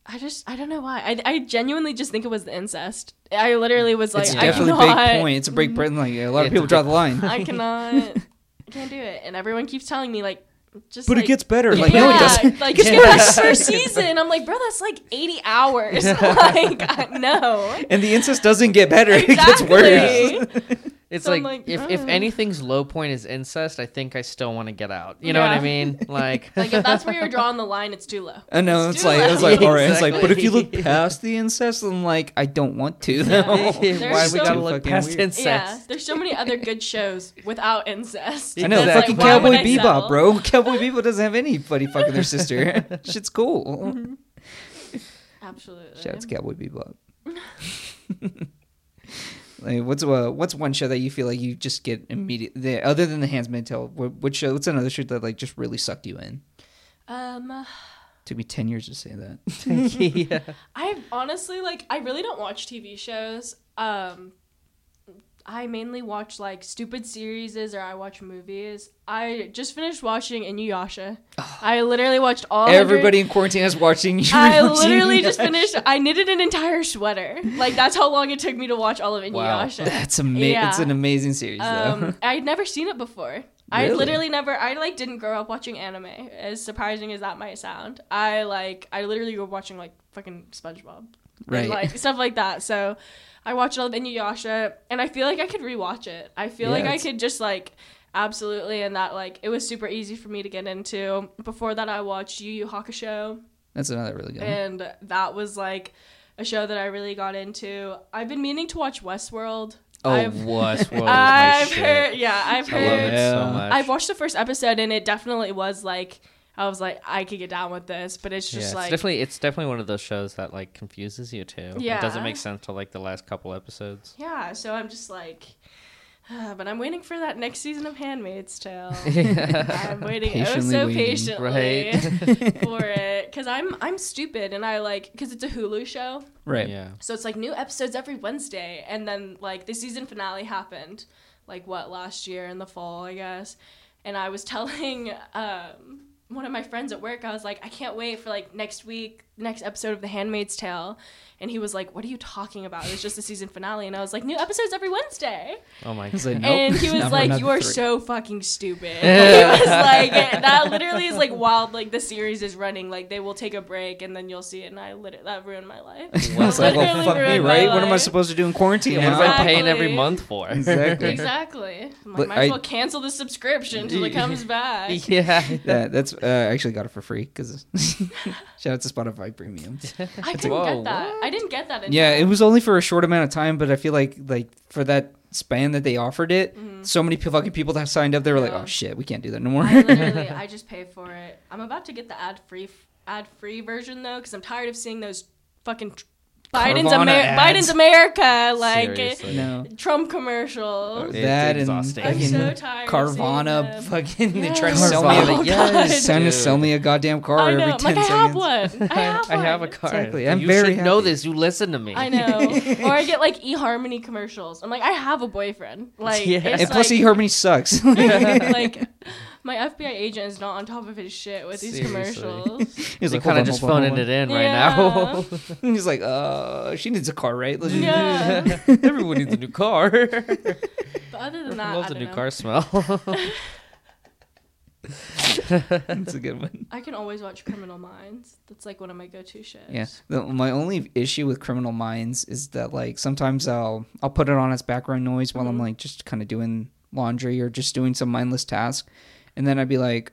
I just I don't know why I I genuinely just think it was the incest. I literally was like it's I definitely a cannot, big point. It's a big point. Like a lot of people draw the line. I cannot (laughs) I can't do it, and everyone keeps telling me like just but like, it gets better. Like yeah, no, it doesn't. Like (laughs) just get first season. I'm like, bro, that's like 80 hours. (laughs) like, I- no. And the incest doesn't get better. It gets worse. (laughs) Exactly. It's So like, like, if if uh. anything's low point is incest, I think I still want to get out. You know what I mean? (laughs) Like, (laughs) Like if that's where you're (laughs) drawing the line, it's too low. I know It's it's like low. it's like all right. It's like, but if you look past the incest, I'm like, I don't want to. Yeah. though. There's why we gotta look past weird. incest? Yeah, there's so many other good shows without incest. I know, Exactly. fucking Why would Cowboy Bebop, bro. Cowboy Bebop doesn't have anybody fucking their sister. Shit's cool. Absolutely. Shout out to Cowboy Bebop. Like, what's uh, what's one show that you feel like you just get immediate? The, other than the Handmaid's Tale, what, what show? What's another show that like just really sucked you in? Um, Took me ten years to say that. (laughs) yeah. (laughs) I honestly like I really don't watch TV shows. Um, I mainly watch like stupid series or I watch movies. I just finished watching Inuyasha. I literally watched all. 100 Everybody in quarantine is watching. I literally just finished. I knitted an entire sweater. Like that's how long it took me to watch all of Inuyasha. Wow. Inuyasha. That's amazing. It's an amazing series, though. Um, I'd never seen it before. I literally never. I like didn't grow up watching anime. As surprising as that might sound, I like. I literally grew up watching like fucking SpongeBob, Right. And, like stuff like that. So, I watched all of Inuyasha, and I feel like I could rewatch it. I feel Yeah, like I could just like absolutely, and that like it was super easy for me to get into. Before that, I watched Yu Yu Hakusho That's another really good. one. and that was like a show that I really got into. I've been meaning to watch Westworld. Oh, I've, Westworld (laughs) I've heard, yeah, I've I love heard. it so much. I've watched the first episode, and it definitely was like I was like I could get down with this, but it's yeah, just it's like definitely it's definitely one of those shows that like confuses you too. it doesn't make sense till like the last couple episodes. yeah. So I'm just like. ah, (sighs) but I'm waiting for that next season of Handmaid's Tale. (laughs) I'm waiting oh Patiently so waiting. patiently Right. for it because I'm I'm stupid and I like because it's a Hulu show. right. Yeah. So it's like new episodes every Wednesday, and then like the season finale happened, like what last year in the fall, I guess. And I was (laughs) telling um, one of my friends at work, I was like, I can't wait for like next week, next episode of The Handmaid's Tale. And he was like, What are you talking about? It's just the season finale. And I was like, New episodes every Wednesday. Oh my god. like, nope. And he was like, "You are three." so fucking stupid." (laughs) he was like, "That literally is like wild. Like the series is running. Like they will take a break and then you'll see it." And I literally that ruined my life. I was like, well, fuck me, right? What am I supposed to do in quarantine? What I'm am. I paying every month for? (laughs) Exactly. Exactly. I'm like, But might as well cancel the subscription until it comes (laughs) back. yeah. Yeah, that's uh, I actually got it for free because shout out to Spotify Premium. I couldn't Whoa, get that. I didn't get that. Yeah, it was only for a short amount of time, but I feel like like for that span that they offered it, mm-hmm. so many fucking people that signed up, they were like, "Oh shit, we can't do that no more." I literally, (laughs) I just pay for it. I'm about to get the ad free, ad free version though, because I'm tired of seeing those fucking tr- Biden's, Amer- ads. Biden's America, like Seriously. No. Trump commercials. It's that and exhausting. I'm so tired. Carvana them. fucking they Yes. try to sell me a, Oh, yes, trying to sell me a goddamn car I know. every 10 like, I seconds. (laughs) have one. I have I one. have a car. Exactly. I'm you very should know this. You listen to me. I know. (laughs) or I get like eHarmony commercials. I'm like, I have a boyfriend. Like, (laughs) Yeah. it's And plus, like, eHarmony sucks. like my FBI agent is not on top of his shit with these Seriously. commercials. He's (laughs) He's like, kind of just hold phoning hold it in right now. (laughs) He's like, uh, she needs a car, right? Let's just- Yeah. (laughs) Everyone needs a new car. But other than that, Loves I a don't new know. car smell. That's a good one. I can always watch Criminal Minds. That's like one of my go-to shows. Yeah. The, my only issue with Criminal Minds is that like sometimes I'll I'll put it on as background noise while I'm Mhm. like just kind of doing laundry or just doing some mindless task, and then I'd be like,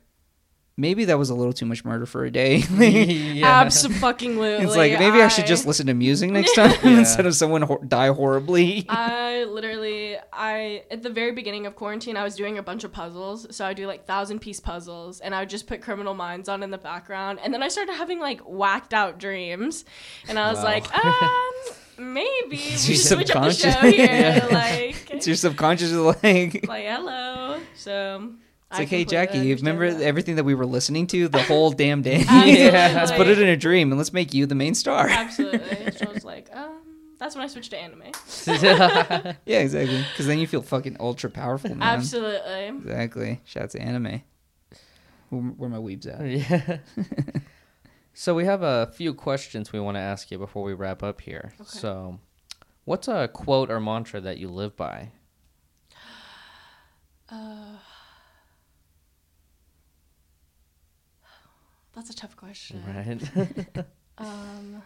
maybe that was a little too much murder for a day. (laughs) (laughs) yeah. Absolutely. It's like maybe I should just listen to music next time (laughs) Yeah. instead of someone ho- die horribly. I literally, I at the very beginning of quarantine, I was doing a bunch of puzzles. So I do like thousand piece puzzles, and I would just put Criminal Minds on in the background, and then I started having like whacked out dreams, and I was Wow. like, um, maybe we It's should your switch up the show subconscious. here, Yeah. like, it's your subconscious is like. like hello. So It's like, hey Jackie, you remember that. everything that we were listening to the whole damn (laughs) day? Absolutely. (laughs) Let's put it in a dream and let's make you the main star. Absolutely. (laughs) So I was like, um, that's when I switched to anime. Yeah, exactly. Because then you feel fucking ultra powerful, man. Absolutely. Exactly. Shout out to anime. Where, where my weebs at? yeah. so we have a few questions we want to ask you before we wrap up here. Okay. So, what's a quote or mantra that you live by? Uh, that's a tough question. Right. (laughs) (laughs) Um,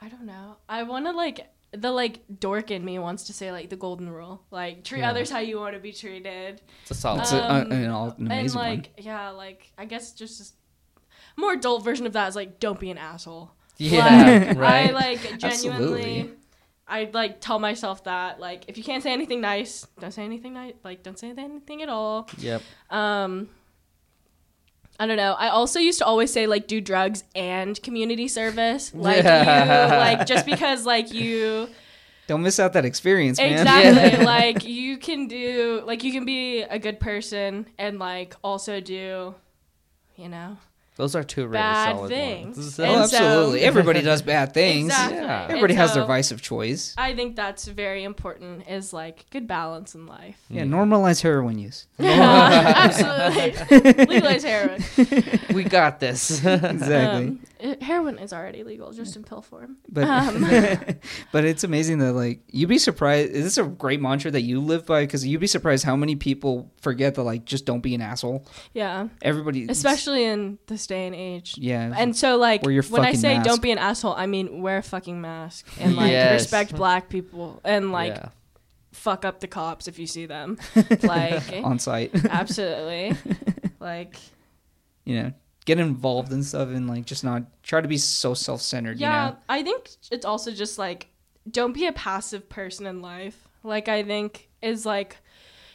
I don't know. I want to like the like dork in me wants to say like the golden rule, like treat Yeah. others how you want to be treated. it's a solid. It's a- uh, Um, an, an and like yeah, like I guess just a more adult version of that is like don't be an asshole. yeah. Like, (laughs) right. I like genuinely. Absolutely. I like tell myself that like if you can't say anything nice, don't say anything nice. Like don't say anything at all. yep. Um, I don't know. I also used to always say like do drugs and community service. (laughs) Like Yeah. you like just because like you Don't miss out that experience, man. exactly Yeah. (laughs) like you can do like you can be a good person and like also do you know Those are two really Bad solid things. ones. Oh, And so- absolutely. Everybody does bad (laughs) things. Exactly. Yeah. And Everybody has their vice of choice. I think that's very important is like good balance in life. Yeah, normalize heroin use. (laughs) Absolutely. (laughs) Legalize heroin. we got this. Exactly. Um, it- heroin is already legal, just in pill form. But Um, (laughs) but it's amazing that like you'd be surprised. Is this a great mantra that you live by? Because you'd be surprised how many people forget that like just don't be an asshole. yeah, Everybody, especially in this day and age. yeah, And so, like, Wear your when I say mask. don't be an asshole, I mean wear a fucking mask and like Yes. respect black people and like yeah. fuck up the cops if you see them. (laughs) Like, on site. (laughs) absolutely. Like, you know, get involved and stuff, and like just not try to be so self centered. yeah, You know, I think it's also just like don't be a passive person in life. Like, I think is like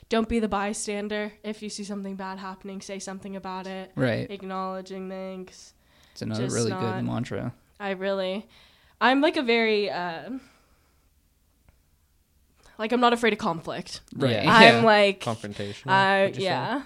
don't be the bystander. If you see something bad happening, say something about it. right? Acknowledging things. It's another just really not- good mantra. I really, I'm like a very, uh, like I'm not afraid of conflict. Right. Yeah. I'm like, Confrontation. I would you say? yeah,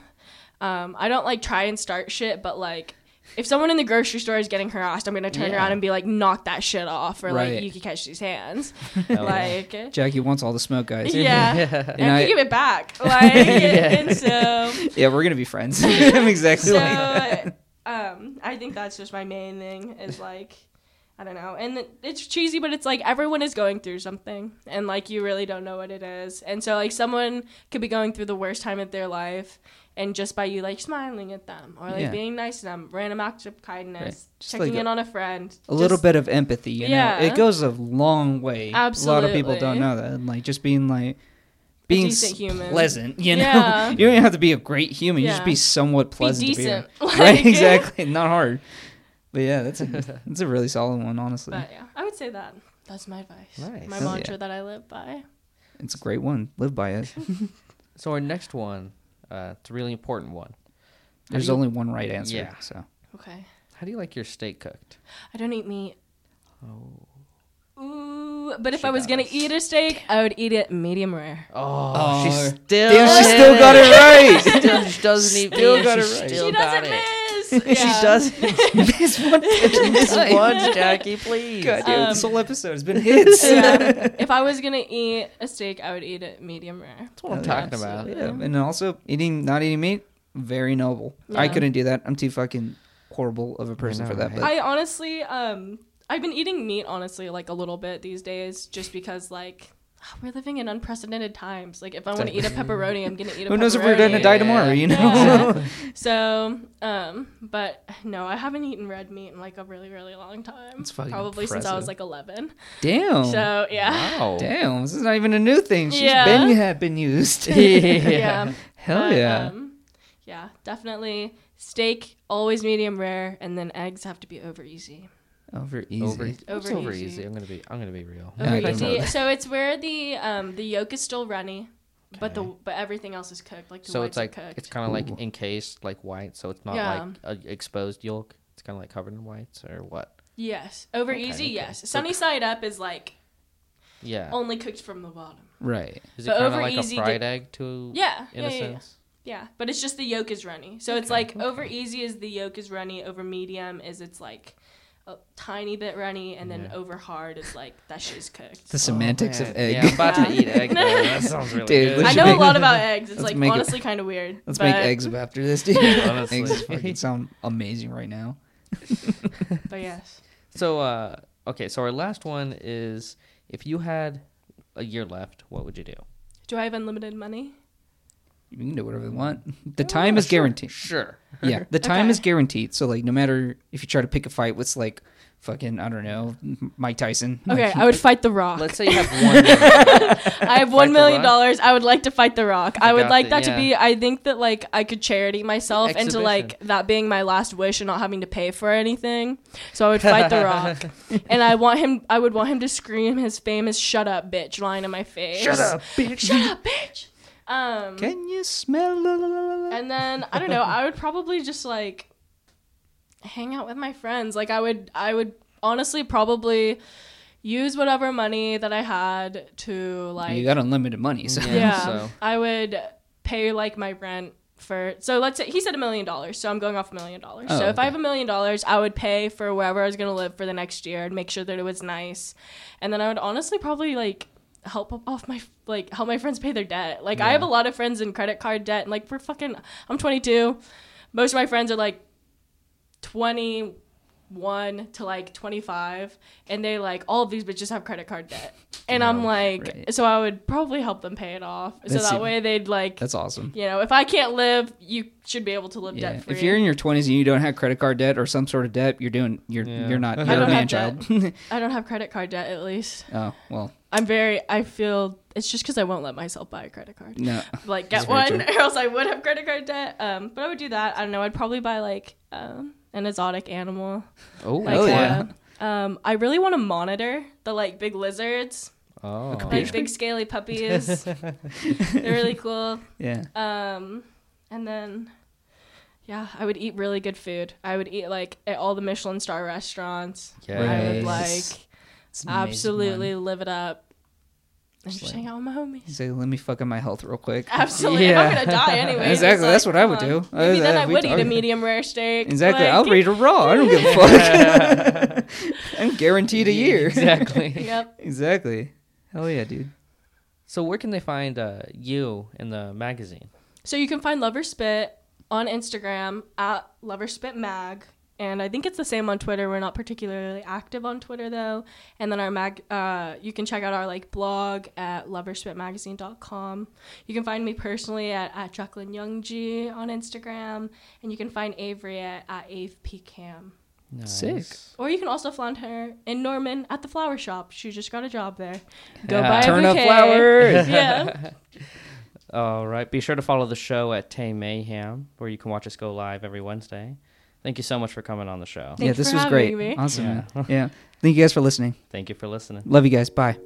um, I don't like try and start shit, but like. If someone in the grocery store is getting harassed, I'm gonna turn Yeah. around and be like, "Knock that shit off," or Right. like, "You can catch these hands." (laughs) Hell yeah. like, Jackie wants all the smoke, guys. yeah, Yeah. (laughs) and And I I- give it back. (laughs) Like, and so, Yeah, we're gonna be friends. I'm exactly so like that. um, I think that's just my main thing is like, I don't know, and it's cheesy, but it's like everyone is going through something, and like you really don't know what it is, and so like someone could be going through the worst time of their life, and just by you like smiling at them or like Yeah. being nice to them, random acts of kindness, Right. Checking like in on a friend, A little bit of empathy, you Yeah. know, it goes a long way. Absolutely, A lot of people don't know that. And, like just being like being s- human. pleasant, you know. Yeah. (laughs) You don't have to be a great human. You just be somewhat be pleasant decent, to be around. (laughs) Like, right? Exactly. Not hard. But yeah, that's a (laughs) that's a really solid one, honestly. But yeah, I would say that that's my advice, Nice. my Hell mantra yeah. that I live by. It's a great one. Live by it. So our next one, uh, it's a really important one. There's you- only one right answer. Yeah. So Okay. How do you like your steak cooked? I don't eat meat. Oh. Ooh, but if She I was gonna us. eat a steak, I would eat it medium rare. Oh, she Oh. still. Damn, she still got it right. (laughs) Still, she doesn't eat Still meat. got she it right. Still she got doesn't it. miss. She (laughs) Yeah. does. (laughs) Miss one Miss (laughs) time. once, Jackie, please. God damn, Um, this whole episode has been hits. Yeah. if I was gonna eat a steak, I would eat it medium rare. That's what I'm Hell yeah. talking about. Yeah, and also eating not eating meat, very noble. I couldn't do that. I'm too fucking horrible of a person know, for that. right? But I honestly, um, I've been eating meat honestly like a little bit these days, just because like (sighs) we're living in unprecedented times. Like if I want to eat a pepperoni, I'm gonna eat a. who knows if we're gonna die tomorrow? You know. Yeah. (laughs) so, um, but no, I haven't eaten red meat in like a really, really long time. That's fucking Probably since I was like 11. Damn. So yeah, Wow. Damn, this is not even a new thing. She's Yeah. been had been used. (laughs) yeah. (laughs) Hell But, yeah. Um, yeah, definitely steak always medium rare, and then eggs have to be over easy. Over easy. Over, Over over easy. easy. I'm gonna be. I'm gonna be real. Over don't easy. So it's where the um the yolk is still runny, but the but everything else is cooked. Like the So it's like cooked. it's kind of like encased like white, so it's not Yeah. like a exposed yolk. It's kind of like covered in whites or what? yes, over Okay, easy. okay. Yes, sunny side up is like Yeah. only cooked from the bottom. Right. Is it kind of like easy a di- fried egg to? Yeah, In yeah, a yeah, yeah. sense. Yeah, but it's just the yolk is runny. So it's Okay, like over easy is the yolk is runny, over medium is it's like a tiny bit runny, and then Yeah. over hard is like that shit's cooked. The semantics man. of egg. Yeah, I'm about to eat egg. (laughs) That sounds really Dude, good. I know make- a lot about (laughs) eggs. It's let's like make it- honestly kind of weird. Let's but, make eggs after this, (laughs) dude. Honestly. eggs fucking sound amazing right now. But yes, So, uh, okay, so our last one is if you had a year left, what would you do? do I have unlimited money? You can do whatever you want. (laughs) The time is Sure, guaranteed. Sure. Yeah, (laughs) the time Okay. is guaranteed. So like, no matter if you try to pick a fight with like fucking I don't know Mike Tyson. (laughs) Okay, like, I would fight the Rock. Let's say you have one. million. I have one The million Rock? dollars. I would like to fight the Rock. I would got like it, that to yeah. be. I think that like I could charity myself into Exhibition. like that being my last wish and not having to pay for anything. So I would fight the Rock, and I want him. I would want him to scream his famous "Shut up, bitch" line in my face. Shut up, bitch. Shut up, bitch. Um, Can you smell? and then I don't know. I would probably just like hang out with my friends. Like I would. I would honestly probably use whatever money that I had to like you got unlimited money, so Yeah, yeah, (laughs) so- I would pay like my rent for. So let's say he said a million dollars, so I'm going off a million dollars. Oh, So if I have a million dollars, I would pay for wherever I was gonna live for the next year and make sure that it was nice, and then I would honestly probably like help off my like help my friends pay their debt. Like I have a lot of friends in credit card debt, and like we're fucking. I'm 22. Most of my friends are like 21 to like 25 and they like all of these bitches have credit card debt and i'm like right. so i would probably help them pay it off so That's that way they'd like that's awesome. you know if i can't live you should be able to live Yeah. debt free If you're in your 20s and you don't have credit card debt or some sort of debt, you're doing you're Yeah. you're not I you're a don't man have child. (laughs) i don't have credit card debt at least oh well, i'm very i feel it's just because i won't let myself buy a credit card no. like get one true. (laughs) or else i would have credit card debt um but i would do that i don't know i'd probably buy like um an exotic animal Oh, like Hell yeah. uh, um i really want to monitor the like big lizards oh. like big scaly puppies. (laughs) They're really cool. Yeah. Um, and then, yeah, I would eat really good food. I would eat like at all the Michelin star restaurants. I would like Nice. It's an amazing absolutely one. live it up and Just just like- hang out with my homies. Say, let me fuck up my health real quick. (laughs) Absolutely, Yeah. I'm gonna die anyway. (laughs) Exactly, that's what I would do. Maybe Uh, then I would eat a medium rare steak. Exactly. like- I'll read it raw. I don't give a fuck. (laughs) I'm guaranteed a year. Exactly. Yep. exactly. Hell yeah, dude. So where can they find uh, you in the magazine? So you can find Lover Spit on Instagram at Lover Spit Mag. And I think it's the same on Twitter. We're not particularly active on Twitter though. And then our mag, uh, you can check out our like blog at loverspitmagazine.com. You can find me personally at, at Jacqueline Youngji on Instagram, and you can find Avery at, at Ave P Cam. Sick. Or you can also find her in Norman at the flower shop. She just got a job there. Go Yeah. buy a Turn up bouquet. flowers. (laughs) yeah. (laughs) All right. Be sure to follow the show at Tay Mayhem, where you can watch us go live every Wednesday. Thank you so much for coming on the show. Thanks yeah, this for was great. me. Awesome. Yeah. yeah. Thank you guys for listening. Thank you for listening. Love you guys. Bye.